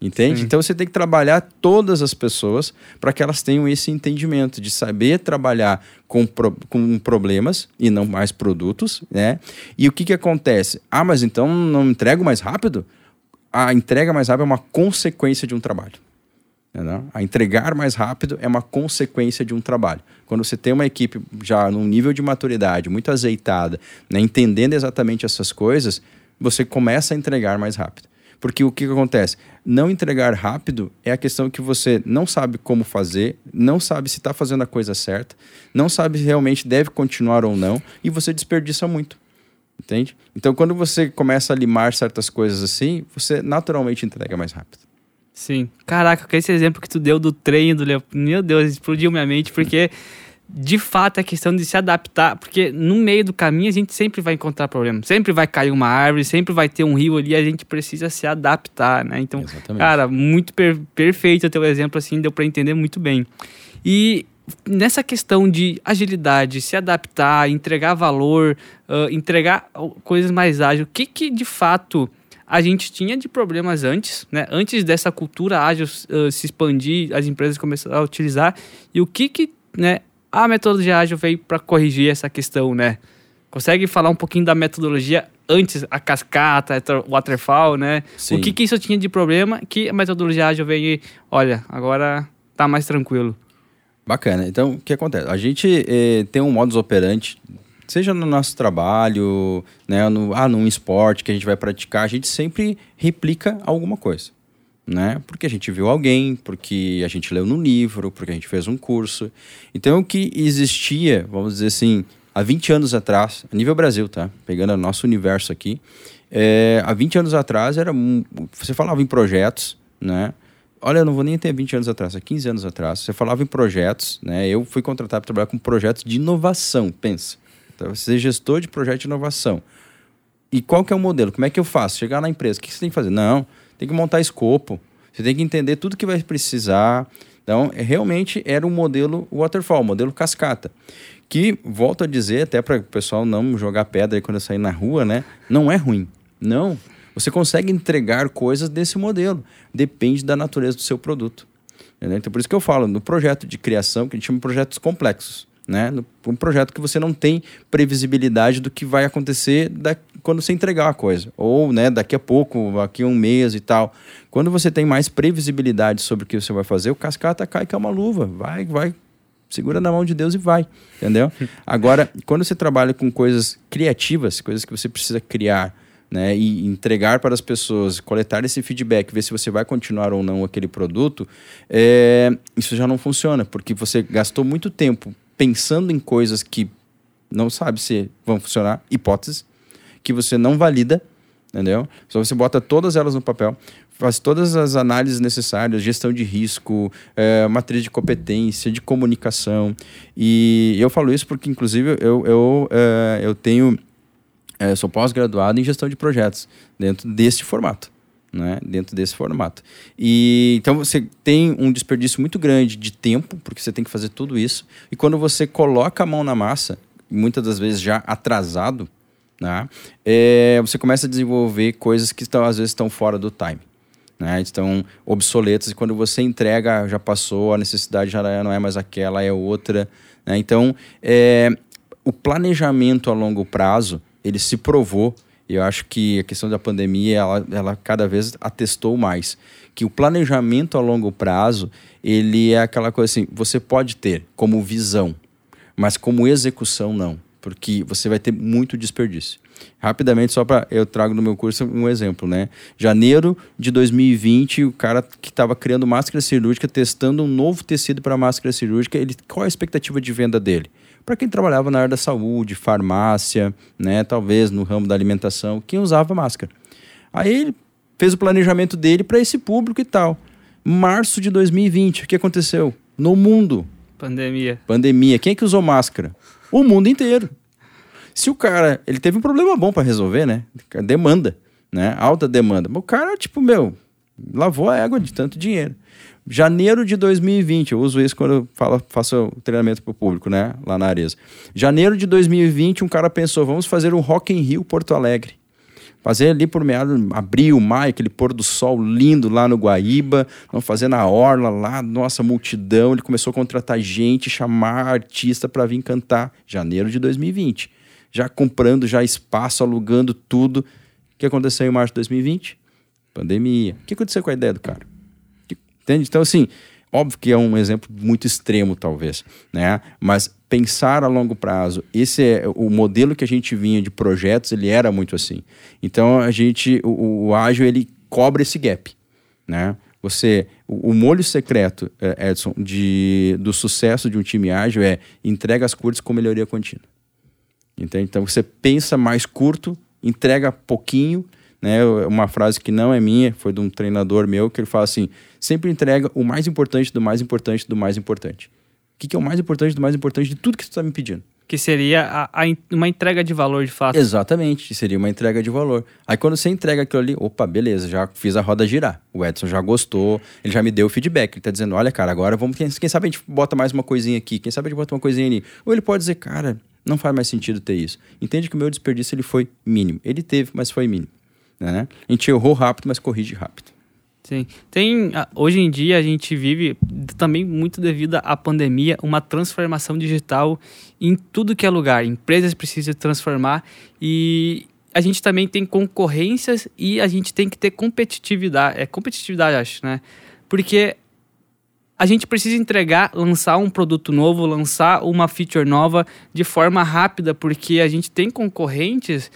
Entende? Sim. Então você tem que trabalhar todas as pessoas para que elas tenham esse entendimento de saber trabalhar com, pro, com problemas e não mais produtos, né? E o que, que acontece? Ah, mas então não entrego mais rápido? A entrega mais rápida é uma consequência de um trabalho. A entregar mais rápido é uma consequência de um trabalho. Quando você tem uma equipe já num nível de maturidade muito azeitada, né, entendendo exatamente essas coisas, você começa a entregar mais rápido. Porque o que, que acontece? Não entregar rápido é a questão que você não sabe como fazer, não sabe se está fazendo a coisa certa, não sabe se realmente deve continuar ou não, e você desperdiça muito. Entende? Então, quando você começa a limar certas coisas assim, você naturalmente entrega mais rápido. Sim. Caraca, com esse exemplo que tu deu do trem do Leopoldo, meu Deus, explodiu minha mente, porque de fato é questão de se adaptar, porque no meio do caminho a gente sempre vai encontrar problemas, sempre vai cair uma árvore, sempre vai ter um rio ali, a gente precisa se adaptar, né? Então, Exatamente. cara, muito per perfeito o teu exemplo, assim, deu para entender muito bem. E nessa questão de agilidade, se adaptar, entregar valor, uh, entregar coisas mais ágeis, o que que de fato a gente tinha de problemas antes, né? Antes dessa cultura ágil uh, se expandir, as empresas começaram a utilizar. E o que que, né, a metodologia ágil veio para corrigir essa questão, né? Consegue falar um pouquinho da metodologia antes, a cascata, o waterfall, né? Sim. O que que isso tinha de problema que a metodologia ágil veio e, olha, agora tá mais tranquilo. Bacana. Então, o que acontece? A gente eh, tem um modus operandi seja no nosso trabalho, né, no, ah, num esporte que a gente vai praticar, a gente sempre replica alguma coisa. Né? Porque a gente viu alguém, porque a gente leu num livro, porque a gente fez um curso. Então, o que existia, vamos dizer assim, há 20 anos atrás, a nível Brasil, tá? Pegando o nosso universo aqui, é, há 20 anos atrás era você falava em projetos, né? Olha, eu não vou nem ter 20 anos atrás, há 15 anos atrás, você falava em projetos, né? Eu fui contratado para trabalhar com projetos de inovação, pensa. Então, você é gestor de projeto de inovação. E qual que é o modelo? Como é que eu faço? Chegar na empresa, o que você tem que fazer? Não, tem que montar escopo, você tem que entender tudo que vai precisar. Então, é, realmente era um modelo waterfall, modelo cascata. Que, volto a dizer, até para o pessoal não jogar pedra quando eu sair na rua, né? Não é ruim. Não. Você consegue entregar coisas desse modelo. Depende da natureza do seu produto. Entendeu? Então, por isso que eu falo, no projeto de criação, que a gente chama de projetos complexos. Né? Um projeto que você não tem previsibilidade do que vai acontecer da, quando você entregar a coisa. Ou né, daqui a pouco, daqui a um mês e tal. Quando você tem mais previsibilidade sobre o que você vai fazer, o cascata cai que é uma luva. Vai, vai, segura na mão de Deus e vai, entendeu? Agora, quando você trabalha com coisas criativas, coisas que você precisa criar, né, e entregar para as pessoas, coletar esse feedback, ver se você vai continuar ou não aquele produto, é, isso já não funciona, porque você gastou muito tempo pensando em coisas que não sabe se vão funcionar, hipóteses, que você não valida, entendeu? Só você bota todas elas no papel, faz todas as análises necessárias, gestão de risco, é, matriz de competência, de comunicação. E eu falo isso porque, inclusive, eu, eu, é, eu tenho é, sou pós-graduado em gestão de projetos dentro deste formato. Né, dentro desse formato. E então você tem um desperdício muito grande de tempo, porque você tem que fazer tudo isso. E quando você coloca a mão na massa, muitas das vezes já atrasado, né, é, você começa a desenvolver coisas que estão, às vezes estão fora do time. Né, estão obsoletas e quando você entrega já passou, a necessidade já não é mais aquela, é outra. Né, então, é, o planejamento a longo prazo ele se provou, eu acho que a questão da pandemia, ela, ela cada vez atestou mais, que o planejamento a longo prazo, ele é aquela coisa assim, você pode ter como visão, mas como execução não, porque você vai ter muito desperdício. Rapidamente, só para eu trago no meu curso um exemplo, né? Janeiro de 2020, o cara que estava criando máscara cirúrgica, testando um novo tecido para máscara cirúrgica, ele, qual a expectativa de venda dele? Para quem trabalhava na área da saúde, farmácia, né, talvez no ramo da alimentação, quem usava máscara. Aí ele fez o planejamento dele para esse público e tal. Março de 2020, o que aconteceu? No mundo. Pandemia. Pandemia. Quem é que usou máscara? O mundo inteiro. Se o cara, ele teve um problema bom para resolver, né? Demanda, né? Alta demanda. O cara, tipo, meu, lavou a égua de tanto dinheiro. Janeiro de 2020, eu uso isso quando eu falo, faço o treinamento para o público, né? Lá na Areza. Janeiro de 2020, um cara pensou, vamos fazer um Rock in Rio Porto Alegre. Fazer ali por meados, abril, maio, aquele pôr do sol lindo lá no Guaíba, vamos fazer na Orla lá, nossa, multidão. Ele começou a contratar gente, chamar artista para vir cantar. Janeiro de 2020. Já comprando já espaço, alugando tudo. O que aconteceu em março de 2020? Pandemia. O que aconteceu com a ideia do cara? Entende? Então, assim, óbvio que é um exemplo muito extremo, talvez, né? Mas pensar a longo prazo, esse é o modelo que a gente vinha de projetos, ele era muito assim. Então, a gente, o, o ágil, ele cobra esse gap, né? Você, o, o molho secreto, é, Edson, de, do sucesso de um time ágil é entrega as curtas com melhoria contínua. Entende? Então, você pensa mais curto, entrega pouquinho, né? Uma frase que não é minha, foi de um treinador meu, que ele fala assim: sempre entrega o mais importante do mais importante do mais importante. O que, que é o mais importante do mais importante de tudo que você está me pedindo? Que seria a, a, uma entrega de valor de fato. Exatamente, seria uma entrega de valor. Aí quando você entrega aquilo ali, opa, beleza, já fiz a roda girar. O Edson já gostou, ele já me deu o feedback. Ele tá dizendo: olha, cara, agora vamos. Quem, quem sabe a gente bota mais uma coisinha aqui, quem sabe a gente bota uma coisinha ali. Ou ele pode dizer, cara, não faz mais sentido ter isso. Entende que o meu desperdício ele foi mínimo. Ele teve, mas foi mínimo. Né? A gente errou rápido, mas corrige rápido. Sim. Tem, hoje em dia a gente vive também muito devido à pandemia, uma transformação digital em tudo que é lugar. Empresas precisam transformar e a gente também tem concorrências e a gente tem que ter competitividade. É competitividade, acho, né? Porque a gente precisa entregar, lançar um produto novo, lançar uma feature nova de forma rápida, porque a gente tem concorrentes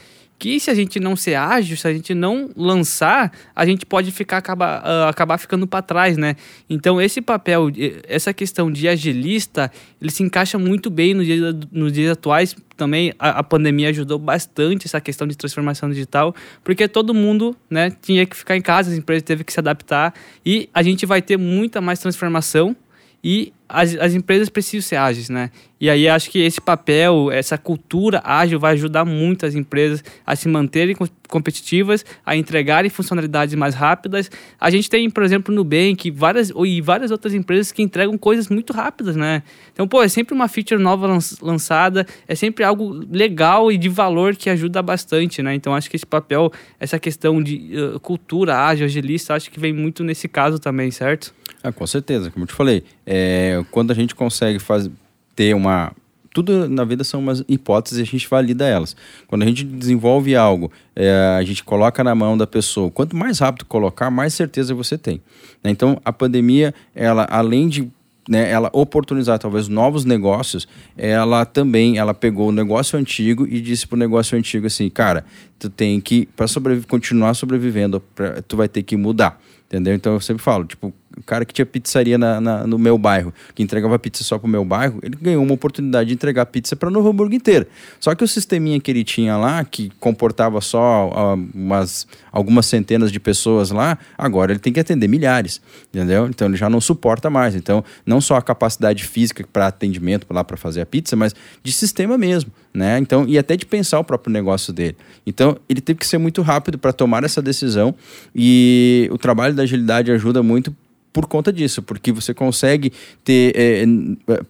que se a gente não ser ágil, se a gente não lançar, a gente pode ficar acabar, uh, acabar ficando para trás, né? Então esse papel, essa questão de agilista, ele se encaixa muito bem nos dias, nos dias atuais. Também a, a, pandemia ajudou bastante essa questão de transformação digital, porque todo mundo, né, tinha que ficar em casa, as empresas teve que se adaptar e a gente vai ter muita mais transformação e as, as empresas precisam ser ágeis, né? E aí acho que esse papel, essa cultura ágil vai ajudar muito as empresas a se manterem competitivas, a entregarem funcionalidades mais rápidas. A gente tem, por exemplo, no Nubank várias, e várias outras empresas que entregam coisas muito rápidas, né? Então, pô, é sempre uma feature nova lançada, é sempre algo legal e de valor que ajuda bastante, né? Então, acho que esse papel, essa questão de uh, cultura ágil, agilista, acho que vem muito nesse caso também, certo? Ah, com certeza, como eu te falei, é, quando a gente consegue fazer, ter uma. Tudo na vida são umas hipóteses e a gente valida elas. Quando a gente desenvolve algo, é, a gente coloca na mão da pessoa. Quanto mais rápido colocar, mais certeza você tem. Né? Então, a pandemia, ela além de né, ela oportunizar talvez novos negócios, ela também ela pegou o negócio antigo e disse para o negócio antigo assim, cara, tu tem que para sobreviver, continuar sobrevivendo, pra, tu vai ter que mudar, entendeu? Então eu sempre falo, tipo, o cara que tinha pizzaria na, na, no meu bairro, que entregava pizza só pro meu bairro, ele ganhou uma oportunidade de entregar pizza para Novo Hamburgo inteiro. Só que o sisteminha que ele tinha lá, que comportava só uh, umas, algumas centenas de pessoas lá, agora ele tem que atender milhares, entendeu? Então ele já não suporta mais. Então, não só a capacidade física para atendimento lá para fazer a pizza, mas de sistema mesmo, né? Então, e até de pensar o próprio negócio dele. Então, ele teve que ser muito rápido para tomar essa decisão e o trabalho da agilidade ajuda muito por conta disso, porque você consegue ter é,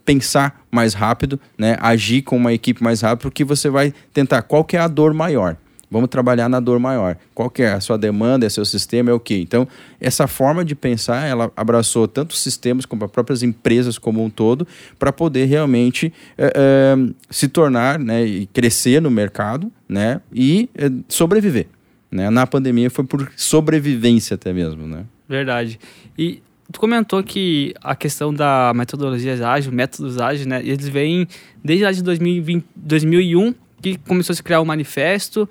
pensar mais rápido, né, agir com uma equipe mais rápido, porque você vai tentar qual é a dor maior. Vamos trabalhar na dor maior. Qual é a sua demanda, é seu sistema, é o quê? Então, essa forma de pensar, ela abraçou tanto os sistemas como as próprias empresas como um todo, para poder realmente é, é, se tornar né, e crescer no mercado né, e é, sobreviver. Né? Na pandemia foi por sobrevivência até mesmo. Né? Verdade. E Tu comentou que a questão da metodologia ágil, métodos ágeis, né? Eles vêm desde lá de 2020, 2001, que começou a se criar o manifesto.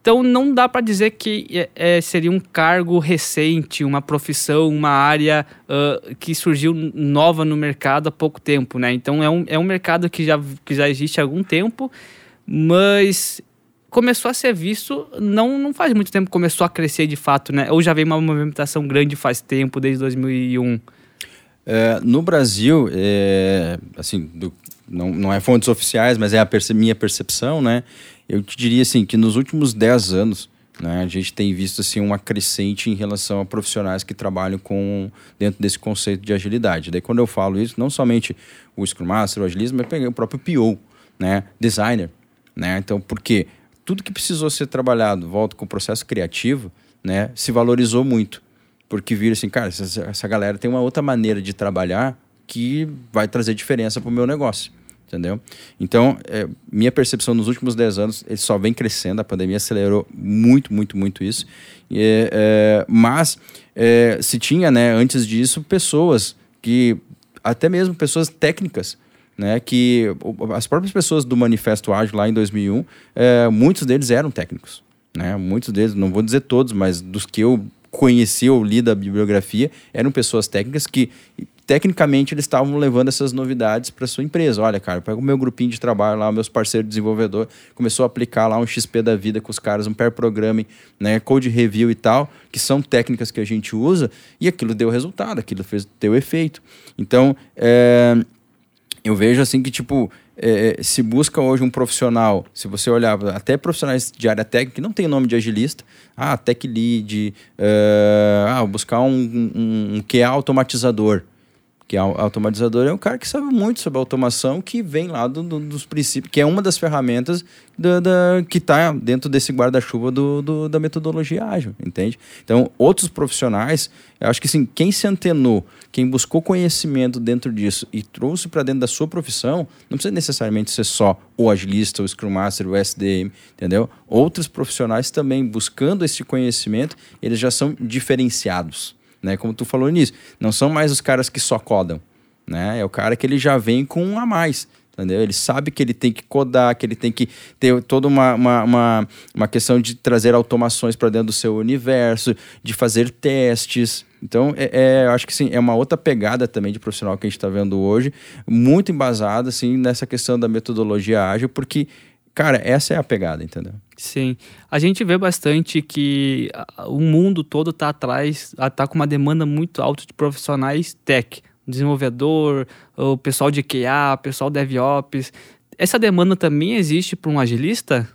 Então não dá para dizer que é, é, seria um cargo recente, uma profissão, uma área uh, que surgiu nova no mercado há pouco tempo, né? Então é um, é um mercado que já, que já existe há algum tempo, mas começou a ser visto, não, não faz muito tempo começou a crescer de fato, né? Ou já vem uma movimentação grande faz tempo, desde 2001? É, no Brasil, é, assim, do, não, não é fontes oficiais, mas é a perce minha percepção, né? Eu te diria assim que nos últimos 10 anos, né, a gente tem visto assim uma crescente em relação a profissionais que trabalham com dentro desse conceito de agilidade. Daí quando eu falo isso, não somente o Scrum Master, o agilismo, mas o próprio PO, né, designer, né? Então, por quê? Tudo que precisou ser trabalhado, volta com o processo criativo, né, se valorizou muito. Porque viram assim, cara, essa, essa galera tem uma outra maneira de trabalhar que vai trazer diferença para o meu negócio. Entendeu? Então, é, minha percepção nos últimos 10 anos, ele só vem crescendo, a pandemia acelerou muito, muito, muito isso. É, é, mas é, se tinha, né, antes disso, pessoas que, até mesmo pessoas técnicas, né, que as próprias pessoas do Manifesto Ágil lá em 2001, é, muitos deles eram técnicos. Né? Muitos deles, não vou dizer todos, mas dos que eu conheci ou li da bibliografia, eram pessoas técnicas que tecnicamente eles estavam levando essas novidades para sua empresa. Olha, cara, pega o meu grupinho de trabalho lá, meus parceiros desenvolvedor, começou a aplicar lá um XP da vida com os caras, um pair programming, né, code review e tal, que são técnicas que a gente usa, e aquilo deu resultado, aquilo fez teu efeito. Então, é, eu vejo assim que, tipo, é, é, se busca hoje um profissional, se você olhar até profissionais de área técnica que não tem nome de agilista, ah, tech lead, uh, ah, buscar um, um, um QA automatizador que é automatizador é um cara que sabe muito sobre automação, que vem lá do, do, dos princípios, que é uma das ferramentas da, da que está dentro desse guarda-chuva do, da metodologia ágil, entende? Então, outros profissionais, eu acho que assim, quem se antenou, quem buscou conhecimento dentro disso e trouxe para dentro da sua profissão, não precisa necessariamente ser só o agilista, o Scrum Master, o SDM, entendeu? Outros profissionais também buscando esse conhecimento, eles já são diferenciados né? Como tu falou nisso, não são mais os caras que só codam, né? É o cara que ele já vem com um a mais, entendeu? Ele sabe que ele tem que codar, que ele tem que ter toda uma, uma, uma, uma questão de trazer automações para dentro do seu universo, de fazer testes. Então, é, é, acho que sim, é uma outra pegada também de profissional que a gente está vendo hoje, muito embasada assim, nessa questão da metodologia ágil, porque, cara, essa é a pegada, entendeu? Sim. A gente vê bastante que o mundo todo está atrás, está com uma demanda muito alta de profissionais tech desenvolvedor, o pessoal de QA, pessoal DevOps. Essa demanda também existe para um agilista?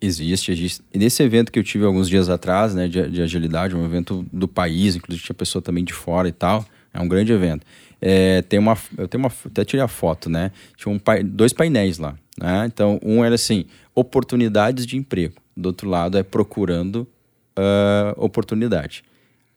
Existe, existe. E nesse evento que eu tive alguns dias atrás, né, de, de agilidade, um evento do país, inclusive tinha pessoa também de fora e tal, é um grande evento. É, tem uma, eu tenho uma, até tirei a foto, né? Tinha um, dois painéis lá, né? Então, um era assim, oportunidades de emprego. Do outro lado é procurando uh, oportunidade.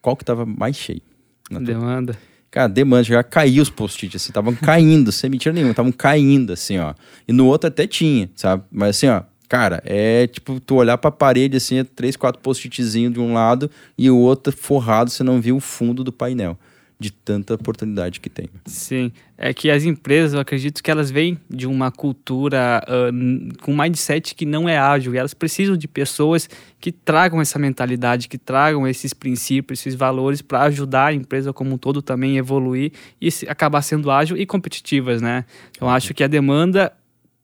Qual que estava mais cheio? Demanda. Cara, demanda, já caiu os post-its, assim, estavam caindo, sem mentira nenhuma, estavam caindo, assim, ó. E no outro até tinha, sabe? Mas assim, ó, cara, é tipo, tu olhar pra parede, assim, é três, quatro post-itzinhos de um lado e o outro forrado, você não viu o fundo do painel de tanta oportunidade que tem. Sim, é que as empresas, eu acredito que elas vêm de uma cultura uh, com mindset que não é ágil, e elas precisam de pessoas que tragam essa mentalidade, que tragam esses princípios, esses valores para ajudar a empresa como um todo também a evoluir e acabar sendo ágil e competitivas, né? Então uhum. acho que a demanda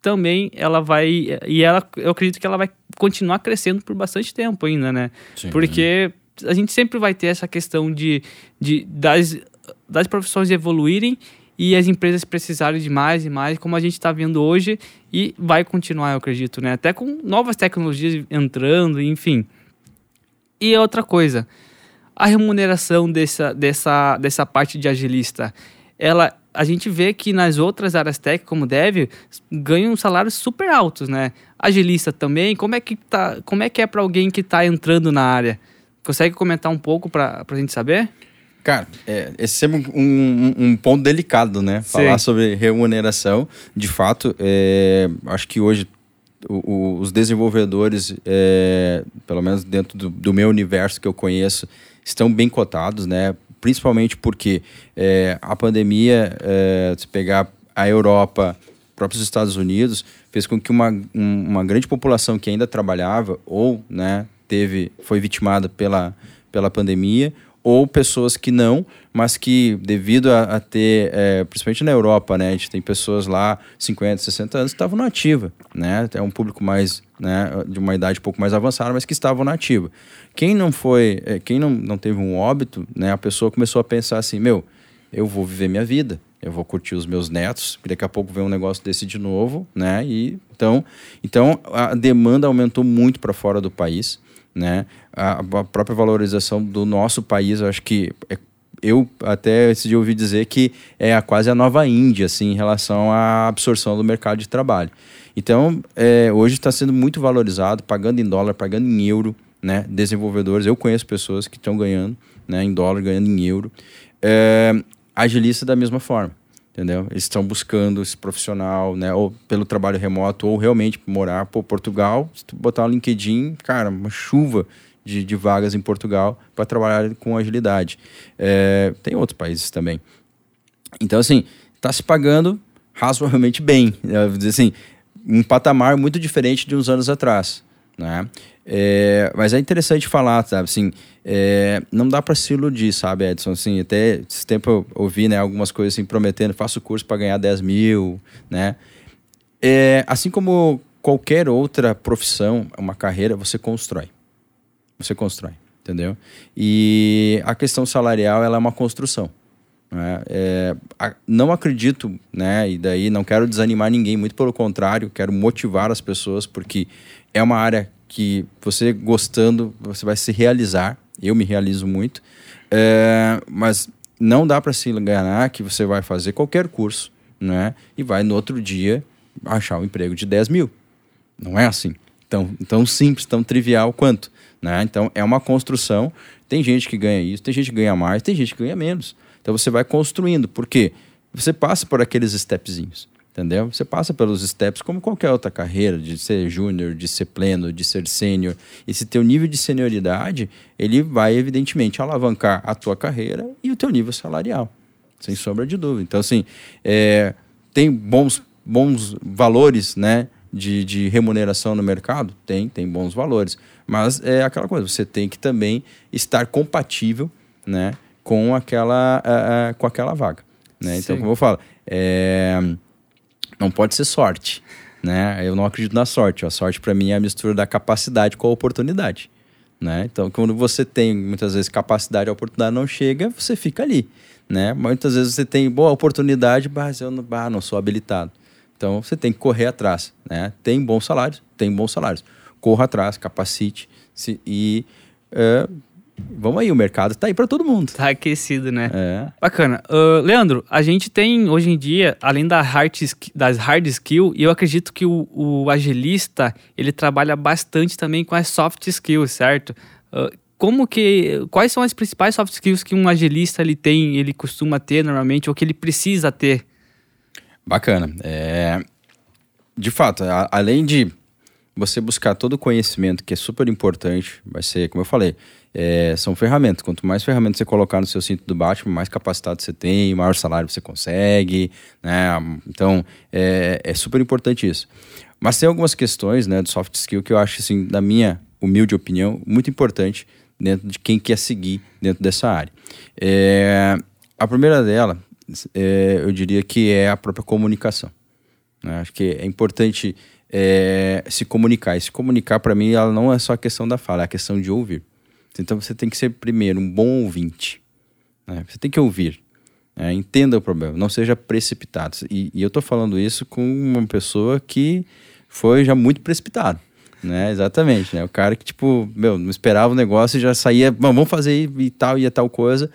também ela vai e ela eu acredito que ela vai continuar crescendo por bastante tempo ainda, né? Sim. Porque a gente sempre vai ter essa questão de, de das das profissões evoluírem e as empresas precisarem de mais e mais, como a gente está vendo hoje, e vai continuar, eu acredito, né? Até com novas tecnologias entrando, enfim. E outra coisa, a remuneração dessa, dessa, dessa parte de agilista, ela, a gente vê que nas outras áreas tech, como deve, ganham salários super altos, né? Agilista também, como é que, tá, como é, que é para alguém que está entrando na área? Consegue comentar um pouco para a gente saber? Cara, é, esse é sempre um, um, um, ponto delicado, né? Sim. Falar sobre remuneração. De fato, é, acho que hoje o, o, os desenvolvedores, é, pelo menos dentro do, do, meu universo que eu conheço, estão bem cotados, né? Principalmente porque é, a pandemia, é, se pegar a Europa, próprios Estados Unidos, fez com que uma, uma grande população que ainda trabalhava ou né, teve, foi vitimada pela, pela pandemia ou pessoas que não, mas que devido a, a ter, é, principalmente na Europa, né, a gente tem pessoas lá 50, 60 anos que estavam na ativa, né, é um público mais, né, de uma idade um pouco mais avançada, mas que estavam na ativa. Quem não foi, é, quem não, não teve um óbito, né, a pessoa começou a pensar assim, meu, eu vou viver minha vida, eu vou curtir os meus netos, daqui a pouco vem um negócio desse de novo, né, e então, então a demanda aumentou muito para fora do país, né? A, a, própria valorização do nosso país, eu acho que é, eu até esse dia ouvi dizer que é a, quase a nova Índia, assim, em relação à absorção do mercado de trabalho. Então, é, hoje está sendo muito valorizado, pagando em dólar, pagando em euro, né? Desenvolvedores, eu conheço pessoas que estão ganhando, né? Em dólar, ganhando em euro. É, agilista da mesma forma entendeu? Eles estão buscando esse profissional, né? Ou pelo trabalho remoto, ou realmente morar por Portugal. Se tu botar um LinkedIn, cara, uma chuva de, de vagas em Portugal para trabalhar com agilidade. É, tem outros países também. Então, assim, está se pagando razoavelmente bem. Né? Assim, um patamar muito diferente de uns anos atrás. Né? É, mas é interessante falar, sabe? Assim, é, não dá para se iludir, sabe, Edson? Assim, até esse tempo eu ouvi né, algumas coisas assim, prometendo, faço curso para ganhar 10 mil, né? É, assim como qualquer outra profissão, uma carreira, você constrói. Você constrói, entendeu? E a questão salarial, ela é uma construção. Né? É, não acredito, né? E daí não quero desanimar ninguém, muito pelo contrário, quero motivar as pessoas, porque é uma área que você gostando, você vai se realizar. Eu me realizo muito. É, mas não dá para se enganar que você vai fazer qualquer curso, né? E vai no outro dia achar um emprego de 10 mil. Não é assim. Tão, tão simples, tão trivial quanto. Né? Então é uma construção. Tem gente que ganha isso, tem gente que ganha mais, tem gente que ganha menos. Então você vai construindo. Por quê? Você passa por aqueles stepzinhos entendeu? Você passa pelos steps como qualquer outra carreira, de ser júnior, de ser pleno, de ser sênior. Esse teu nível de senioridade, ele vai evidentemente alavancar a tua carreira e o teu nível salarial, sem sombra de dúvida. Então, assim, é, tem bons bons valores, né? De, de remuneração no mercado? Tem, tem bons valores. Mas é aquela coisa, você tem que também estar compatível, né? Com aquela, uh, uh, com aquela vaga. Né? Então, como eu falo, é, não pode ser sorte. Né? Eu não acredito na sorte. A sorte, para mim, é a mistura da capacidade com a oportunidade. Né? Então, quando você tem muitas vezes capacidade, a oportunidade não chega, você fica ali. Né? Muitas vezes você tem boa oportunidade, mas eu não, não sou habilitado. Então, você tem que correr atrás. Né? Tem bons salários? Tem bons salários. Corra atrás, capacite se, e é, Vamos aí, o mercado tá aí para todo mundo. Tá aquecido, né? É. Bacana. Uh, Leandro, a gente tem hoje em dia, além da hard, das hard skills, e eu acredito que o, o, agilista, ele trabalha bastante também com as soft skills, certo? Uh, como que, quais são as principais soft skills que um agilista ele tem, ele costuma ter normalmente, ou que ele precisa ter? Bacana. É, de fato, a, além de você buscar todo o conhecimento, que é super importante, vai ser, como eu falei, é, são ferramentas. Quanto mais ferramentas você colocar no seu cinto do Batman, mais capacitado você tem, maior salário você consegue, né? Então, é, é super importante isso. Mas tem algumas questões, né, do soft skill que eu acho, assim, da minha humilde opinião, muito importante dentro de quem quer seguir dentro dessa área. É, a primeira dela, é, eu diria que é a própria comunicação. Né? Acho que é importante é, se comunicar. E se comunicar, para mim, ela não é só a questão da fala, é a questão de ouvir. Então você tem que ser, primeiro, um bom ouvinte. Né? Você tem que ouvir. Né? Entenda o problema, não seja precipitado. E, e eu estou falando isso com uma pessoa que foi já muito precipitado. Né? Exatamente, né? O cara que, tipo, meu, não esperava o negócio e já saía, vamos fazer e tal, e tal coisa.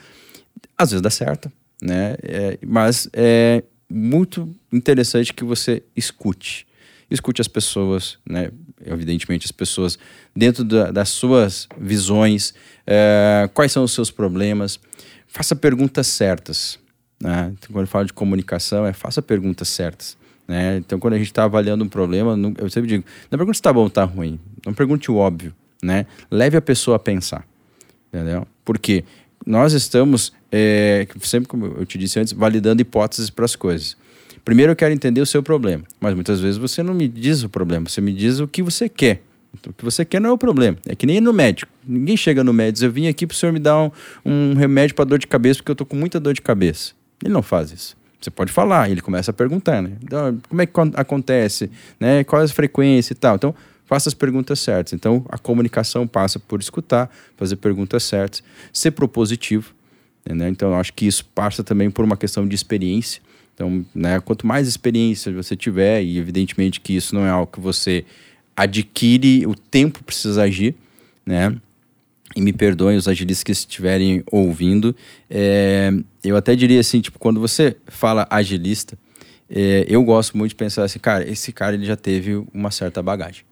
Às vezes dá certo, né? É, mas é muito interessante que você escute. Escute as pessoas, né? evidentemente, as pessoas dentro da, das suas visões, é, quais são os seus problemas. Faça perguntas certas. Né? Então, quando eu falo de comunicação, é faça perguntas certas. Né? Então, quando a gente está avaliando um problema, eu sempre digo: não pergunte se está bom ou está ruim. Não pergunte o óbvio. Né? Leve a pessoa a pensar. Entendeu? Porque nós estamos, é, sempre como eu te disse antes, validando hipóteses para as coisas. Primeiro eu quero entender o seu problema, mas muitas vezes você não me diz o problema, você me diz o que você quer. Então, o que você quer não é o problema. É que nem no médico. Ninguém chega no médico e diz, eu vim aqui para o senhor me dar um, um remédio para dor de cabeça porque eu estou com muita dor de cabeça. Ele não faz isso. Você pode falar, ele começa a perguntar, né? Então, como é que acontece? Né? Qual é a frequência e tal? Então, faça as perguntas certas. Então, a comunicação passa por escutar, fazer perguntas certas, ser propositivo. Entendeu? Então, acho que isso passa também por uma questão de experiência. Então, né, quanto mais experiência você tiver, e evidentemente que isso não é algo que você adquire, o tempo precisa agir, né? E me perdoem os agilistas que estiverem ouvindo. É, eu até diria assim, tipo, quando você fala agilista, é, eu gosto muito de pensar assim, cara, esse cara ele já teve uma certa bagagem.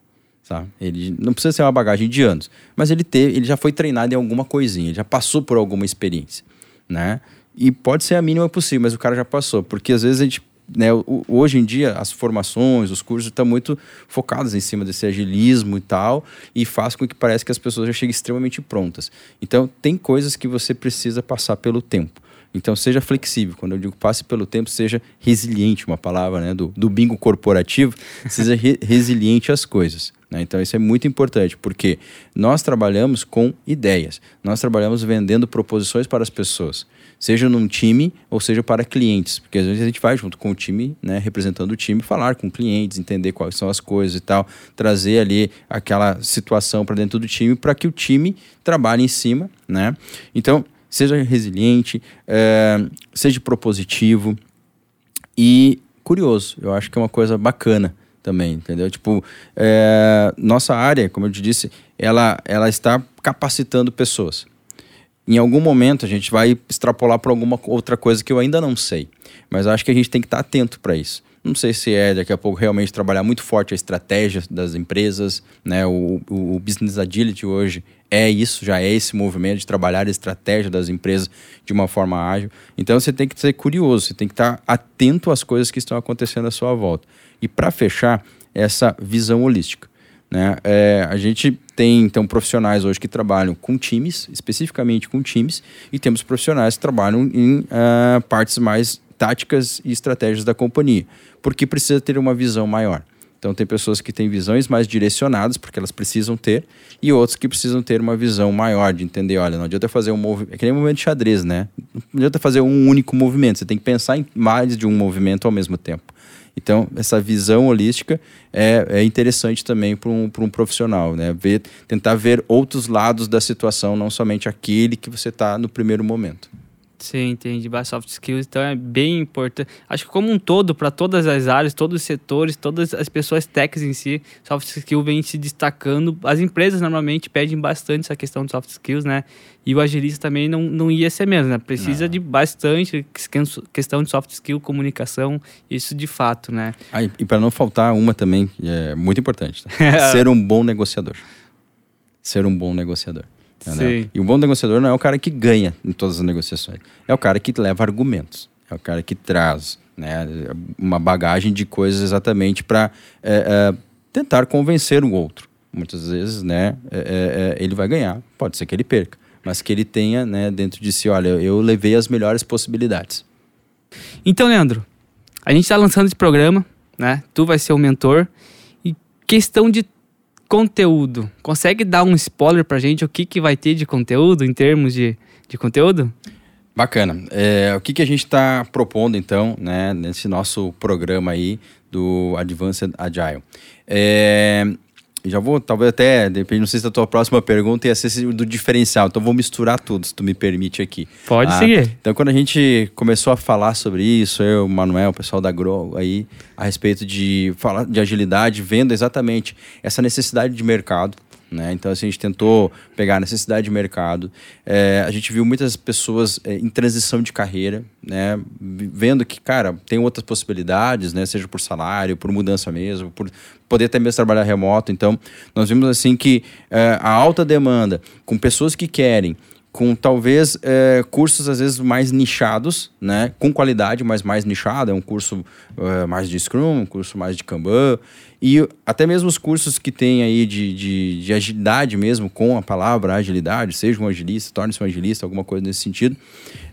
Tá? Ele não precisa ser uma bagagem de anos, mas ele teve, ele já foi treinado em alguma coisinha, ele já passou por alguma experiência, né? E pode ser a mínima possível, mas o cara já passou. Porque às vezes a gente né, hoje em dia as formações, os cursos estão muito focados em cima desse agilismo e tal, e faz com que pareça que as pessoas já cheguem extremamente prontas. Então, tem coisas que você precisa passar pelo tempo. Então, seja flexível. Quando eu digo passe pelo tempo, seja resiliente, uma palavra né, do, do bingo corporativo, seja re resiliente às coisas. Né? Então, isso é muito importante, porque nós trabalhamos com ideias, nós trabalhamos vendendo proposições para as pessoas seja num time ou seja para clientes, porque às vezes a gente vai junto com o time, né, representando o time, falar com clientes, entender quais são as coisas e tal, trazer ali aquela situação para dentro do time para que o time trabalhe em cima, né? Então, seja resiliente, é, seja propositivo e curioso. Eu acho que é uma coisa bacana também, entendeu? Tipo, é, nossa área, como eu te disse, ela, ela está capacitando pessoas em algum momento a gente vai extrapolar para alguma outra coisa que eu ainda não sei. Mas acho que a gente tem que estar tá atento para isso. Não sei se é daqui a pouco realmente trabalhar muito forte a estratégia das empresas, né? O, o, o, business agility hoje é isso, já é esse movimento de trabalhar a estratégia das empresas de uma forma ágil. Então você tem que ser curioso, você tem que estar tá atento às coisas que estão acontecendo à sua volta. E para fechar, essa visão holística. Né? É, a gente tem então profissionais hoje que trabalham com times, especificamente com times, e temos profissionais que trabalham em uh, partes mais táticas e estratégias da companhia, porque precisa ter uma visão maior. Então, tem pessoas que têm visões mais direcionadas, porque elas precisam ter, e outros que precisam ter uma visão maior, de entender: olha, não adianta fazer um movimento. É que nem um movimento de xadrez, né? Não adianta fazer um único movimento, você tem que pensar em mais de um movimento ao mesmo tempo. Então, essa visão holística é, é interessante também para um, um profissional, né? Ver, tentar ver outros lados da situação, não somente aquele que você está no primeiro momento. Sim, entendi. Soft skills, então é bem importante. Acho que como um todo, para todas as áreas, todos os setores, todas as pessoas técnicas em si, soft skills vem se destacando. As empresas normalmente pedem bastante essa questão de soft skills, né? E o agilista também não, não ia ser mesmo, né? Precisa não. de bastante questão de soft skill, comunicação, isso de fato, né? Ah, e para não faltar uma também, é muito importante, tá? ser um bom negociador. Ser um bom negociador. E um bom negociador não é o cara que ganha em todas as negociações, é o cara que leva argumentos, é o cara que traz né, uma bagagem de coisas exatamente para é, é, tentar convencer o outro. Muitas vezes, né, é, é, é, ele vai ganhar, pode ser que ele perca, mas que ele tenha né, dentro de si, olha, eu levei as melhores possibilidades. Então, Leandro, a gente está lançando esse programa, né? Tu vai ser o mentor. E questão de conteúdo. Consegue dar um spoiler pra gente o que, que vai ter de conteúdo em termos de, de conteúdo? Bacana. É, o que, que a gente está propondo, então, né, nesse nosso programa aí do Advanced Agile? É, já vou, talvez até, depende, não sei se a tua próxima pergunta ia ser do diferencial, então vou misturar tudo, se tu me permite aqui. Pode ah, seguir. Então, quando a gente começou a falar sobre isso, eu, o Manuel, o pessoal da Grow aí, a respeito de falar de agilidade, vendo exatamente essa necessidade de mercado, né? Então, assim, a gente tentou pegar a necessidade de mercado. É, a gente viu muitas pessoas é, em transição de carreira, né? vendo que, cara, tem outras possibilidades, né? seja por salário, por mudança mesmo, por poder até mesmo trabalhar remoto. Então, nós vimos assim que é, a alta demanda, com pessoas que querem, com talvez é, cursos às vezes mais nichados, né, com qualidade, mas mais nichado, é um curso é, mais de Scrum, um curso mais de Kanban, e até mesmo os cursos que tem aí de, de, de agilidade mesmo, com a palavra agilidade, seja um agilista, torne-se um agilista, alguma coisa nesse sentido,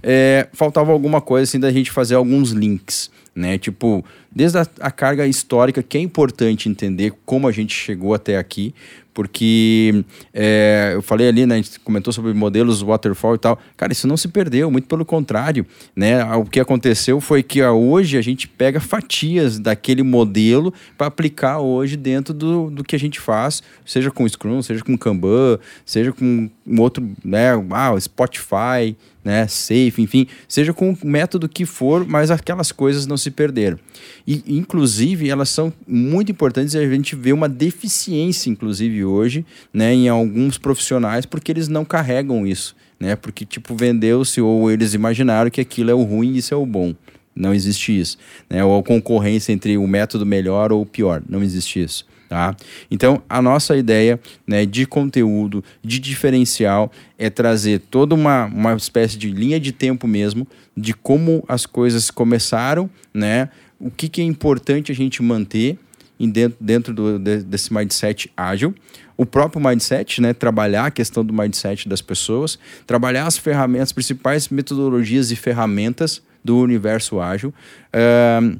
é, faltava alguma coisa assim da gente fazer alguns links, né, tipo, desde a, a carga histórica, que é importante entender como a gente chegou até aqui, porque é, eu falei ali, né, a gente comentou sobre modelos waterfall e tal. Cara, isso não se perdeu, muito pelo contrário, né? O que aconteceu foi que ó, hoje a gente pega fatias daquele modelo para aplicar hoje dentro do, do que a gente faz, seja com Scrum, seja com Kanban, seja com um outro, né, ah, Spotify, né, safe, enfim, seja com o método que for, mas aquelas coisas não se perderam. E, inclusive, elas são muito importantes e a gente vê uma deficiência, inclusive, hoje, né, em alguns profissionais, porque eles não carregam isso, né, porque, tipo, vendeu-se ou eles imaginaram que aquilo é o ruim e isso é o bom. Não existe isso. Né? Ou concorrência entre o método melhor ou pior. Não existe isso. Tá? Então, a nossa ideia né, de conteúdo, de diferencial, é trazer toda uma, uma espécie de linha de tempo mesmo, de como as coisas começaram, né, o que, que é importante a gente manter dentro, dentro do, desse mindset ágil. O próprio mindset, né, trabalhar a questão do mindset das pessoas, trabalhar as ferramentas, as principais metodologias e ferramentas do universo ágil. Uh,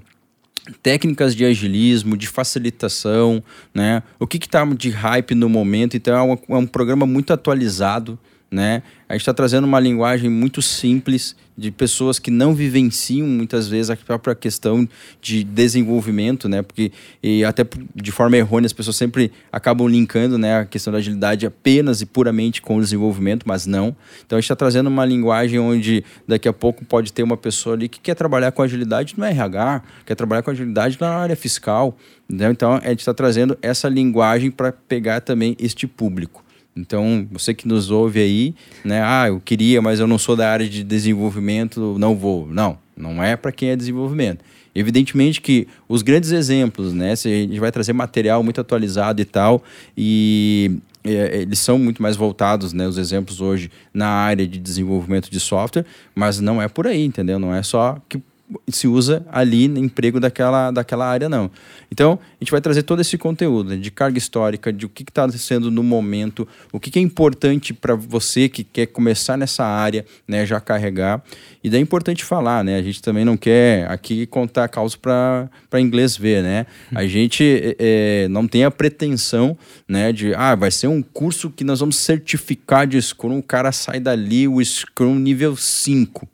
técnicas de agilismo, de facilitação, né? O que está de hype no momento? Então é um, é um programa muito atualizado, né? A gente está trazendo uma linguagem muito simples de pessoas que não vivenciam muitas vezes a própria questão de desenvolvimento, né? Porque e até de forma errônea as pessoas sempre acabam linkando, né, a questão da agilidade apenas e puramente com o desenvolvimento, mas não. Então a gente está trazendo uma linguagem onde daqui a pouco pode ter uma pessoa ali que quer trabalhar com agilidade no RH, quer trabalhar com agilidade na área fiscal? Então a gente está trazendo essa linguagem para pegar também este público. Então, você que nos ouve aí, né? Ah, eu queria, mas eu não sou da área de desenvolvimento, não vou. Não, não é para quem é desenvolvimento. Evidentemente que os grandes exemplos, né? A gente vai trazer material muito atualizado e tal, e é, eles são muito mais voltados, né? Os exemplos hoje na área de desenvolvimento de software, mas não é por aí, entendeu? Não é só que se usa ali no emprego daquela, daquela área, não. Então, a gente vai trazer todo esse conteúdo né, de carga histórica, de o que está sendo no momento, o que, que é importante para você que quer começar nessa área, né, já carregar. E daí é importante falar, né? A gente também não quer aqui contar causa para inglês ver, né? A gente é, não tem a pretensão, né, de, ah, vai ser um curso que nós vamos certificar de Scrum, o cara sai dali, o Scrum nível 5.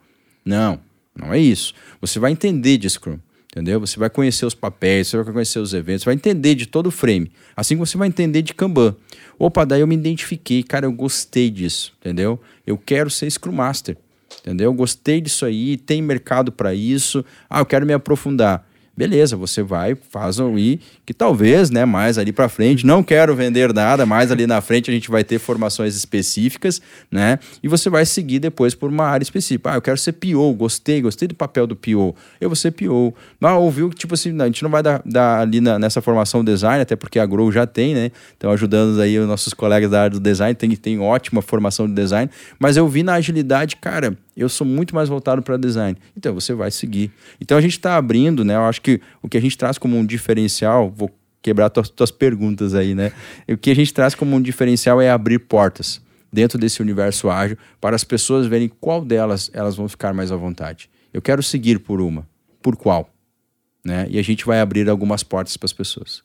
Não, não é isso. Você vai entender de Scrum, entendeu? Você vai conhecer os papéis, você vai conhecer os eventos, vai entender de todo o frame. Assim você vai entender de Kanban. Opa, daí eu me identifiquei, cara, eu gostei disso, entendeu? Eu quero ser Scrum Master, entendeu? Eu gostei disso aí, tem mercado para isso. Ah, eu quero me aprofundar beleza, você vai, faz um I, que talvez, né, mais ali para frente, não quero vender nada, mais ali na frente a gente vai ter formações específicas, né, e você vai seguir depois por uma área específica. Ah, eu quero ser PO, gostei, gostei do papel do PO, eu vou ser PO. Ah, ouviu que, tipo assim, a gente não vai dar, dar ali na, nessa formação design, até porque a Grow já tem, né, então ajudando aí os nossos colegas da área do design, tem, tem ótima formação de design, mas eu vi na agilidade, cara, eu sou muito mais voltado para design. Então você vai seguir. Então a gente está abrindo, né? Eu acho que o que a gente traz como um diferencial, vou quebrar tuas, tuas perguntas aí, né? O que a gente traz como um diferencial é abrir portas dentro desse universo ágil para as pessoas verem qual delas elas vão ficar mais à vontade. Eu quero seguir por uma, por qual, né? E a gente vai abrir algumas portas para as pessoas.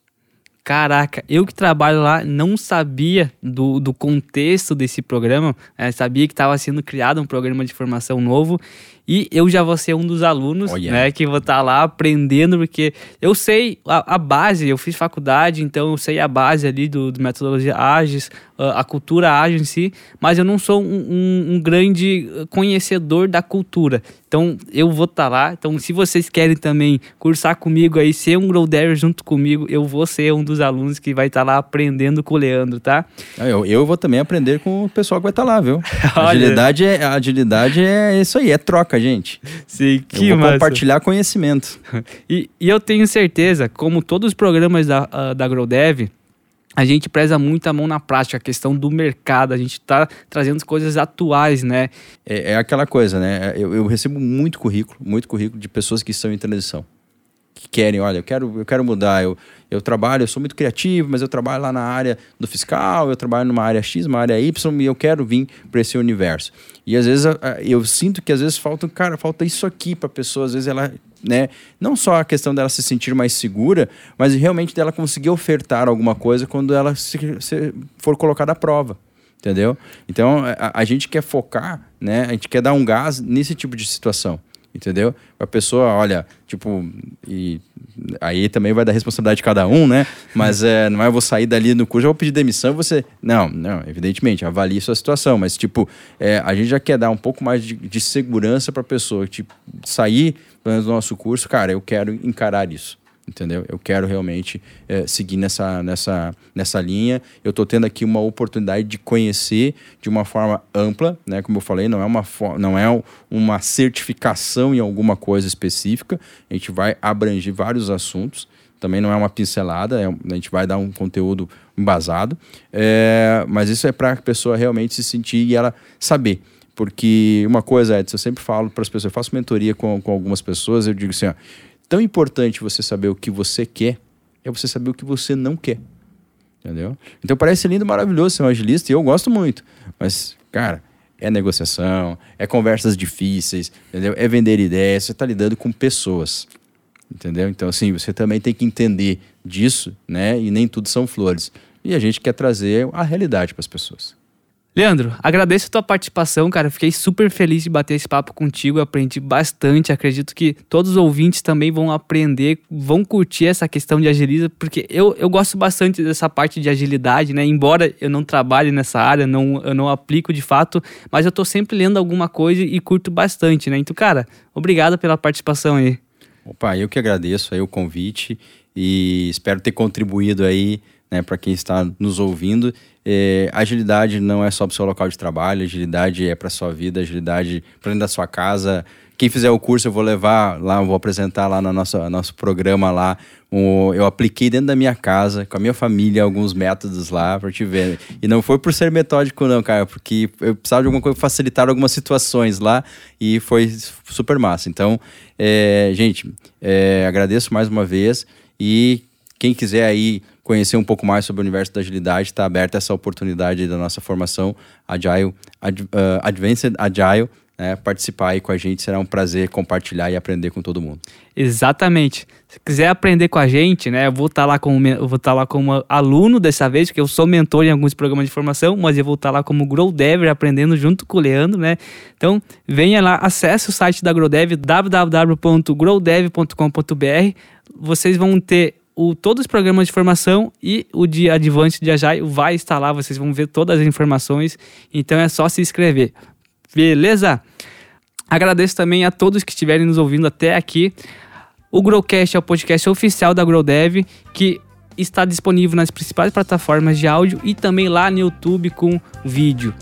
Caraca, eu que trabalho lá não sabia do, do contexto desse programa, é, sabia que estava sendo criado um programa de formação novo e eu já vou ser um dos alunos, né, que vou estar tá lá aprendendo, porque eu sei a, a, base, eu fiz faculdade, então eu sei a base ali do, do metodologia ágeis, a, a cultura ágil em si, mas eu não sou um, um, um grande conhecedor da cultura. Então eu vou estar tá lá. Então, se vocês querem também cursar comigo aí, ser um Grow junto comigo, eu vou ser um dos alunos que vai estar tá lá aprendendo com o Leandro, tá? Eu, eu vou também aprender com o pessoal que vai estar tá lá, viu? agilidade, é, agilidade é isso aí, é troca, gente. Sim, que eu vou massa. compartilhar conhecimento. e, e eu tenho certeza, como todos os programas da, uh, da GrowDev, a gente preza muito a mão na prática, a questão do mercado, a gente está trazendo coisas atuais, né? É, é aquela coisa, né? Eu, eu, recebo muito currículo, muito currículo de pessoas que estão em transição. Que querem, olha, eu quero, eu quero mudar, eu, eu trabalho, eu sou muito criativo, mas eu trabalho lá na área do fiscal, eu trabalho numa área X, uma área Y, e eu quero vir para esse universo. E às vezes eu sinto que às vezes falta, cara, falta isso aqui para a pessoa, às vezes ela né? Não só a questão dela se sentir mais segura, mas realmente dela conseguir ofertar alguma coisa quando ela se, se for colocada à prova. Entendeu? Então a, a, gente quer focar, né? A gente quer dar um gás nesse tipo de situação. Entendeu? A pessoa, olha, tipo, e aí também vai dar responsabilidade de cada um, né? Mas é, não é vou sair dali no curso, eu vou pedir demissão, você. Não, não, evidentemente, avalie sua situação, mas tipo, é, a gente já quer dar um pouco mais de, de segurança para a pessoa, tipo, sair do nosso curso, cara, eu quero encarar isso entendeu? Eu quero realmente é, seguir nessa, nessa, nessa linha. Eu estou tendo aqui uma oportunidade de conhecer de uma forma ampla, né? Como eu falei, não é uma, não é uma certificação em alguma coisa específica. A gente vai abranger vários assuntos. Também não é uma pincelada, é, a gente vai dar um conteúdo embasado. É, mas isso é para a pessoa realmente se sentir e ela saber. Porque uma coisa, Edson, eu sempre falo para as pessoas, eu faço mentoria com, com algumas pessoas, eu digo assim, ó, tão importante você saber o que você quer, é você saber o que você não quer. Entendeu? Então parece lindo, maravilhoso ser um agilista e eu gosto muito. Mas, cara, é negociação, é conversas difíceis, entendeu? É vender ideias, você está lidando com pessoas. Entendeu? Então, assim, você também tem que entender disso, né? E nem tudo são flores. E a gente quer trazer a realidade para as pessoas. Leandro, agradeço a tua participação, cara. Fiquei super feliz de bater esse papo contigo. Aprendi bastante. Acredito que todos os ouvintes também vão aprender, vão curtir essa questão de agilidade, porque eu, eu gosto bastante dessa parte de agilidade, né? Embora eu não trabalhe nessa área, não, eu não aplico de fato, mas eu tô sempre lendo alguma coisa e curto bastante, né? Então, cara, obrigado pela participação aí. Opa, eu que agradeço aí o convite e espero ter contribuído aí né, para quem está nos ouvindo. É, agilidade não é só para o seu local de trabalho, agilidade é para sua vida, agilidade para dentro da sua casa, quem fizer o curso, eu vou levar lá, vou apresentar lá no nosso, nosso programa lá. Um, eu apliquei dentro da minha casa, com a minha família, alguns métodos lá para te ver. E não foi por ser metódico, não, cara, porque eu precisava de alguma coisa facilitar algumas situações lá e foi super massa. Então, é, gente, é, agradeço mais uma vez e quem quiser aí conhecer um pouco mais sobre o universo da agilidade, está aberta essa oportunidade da nossa formação Agile, Ad, uh, Advanced Agile, né, participar aí com a gente, será um prazer compartilhar e aprender com todo mundo. Exatamente. Se quiser aprender com a gente, né, eu vou estar tá lá como eu vou estar tá lá como aluno dessa vez, porque eu sou mentor em alguns programas de formação, mas eu vou estar tá lá como Grow Dev aprendendo junto com o Leandro, né? Então, venha lá, acesse o site da GrowDev www.growdev.com.br. Vocês vão ter o, todos os programas de formação e o de Advanced de Agile vai estar lá, vocês vão ver todas as informações, então é só se inscrever. Beleza? Agradeço também a todos que estiverem nos ouvindo até aqui. O Growcast é o podcast oficial da GrowDev, que está disponível nas principais plataformas de áudio e também lá no YouTube com vídeo.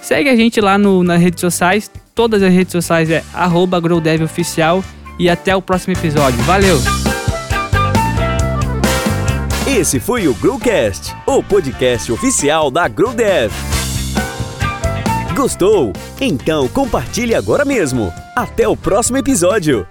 Segue a gente lá no, nas redes sociais, todas as redes sociais é GrowDevOficial e até o próximo episódio. Valeu! Esse foi o Growcast, o podcast oficial da GrowDev. Gostou? Então compartilhe agora mesmo. Até o próximo episódio.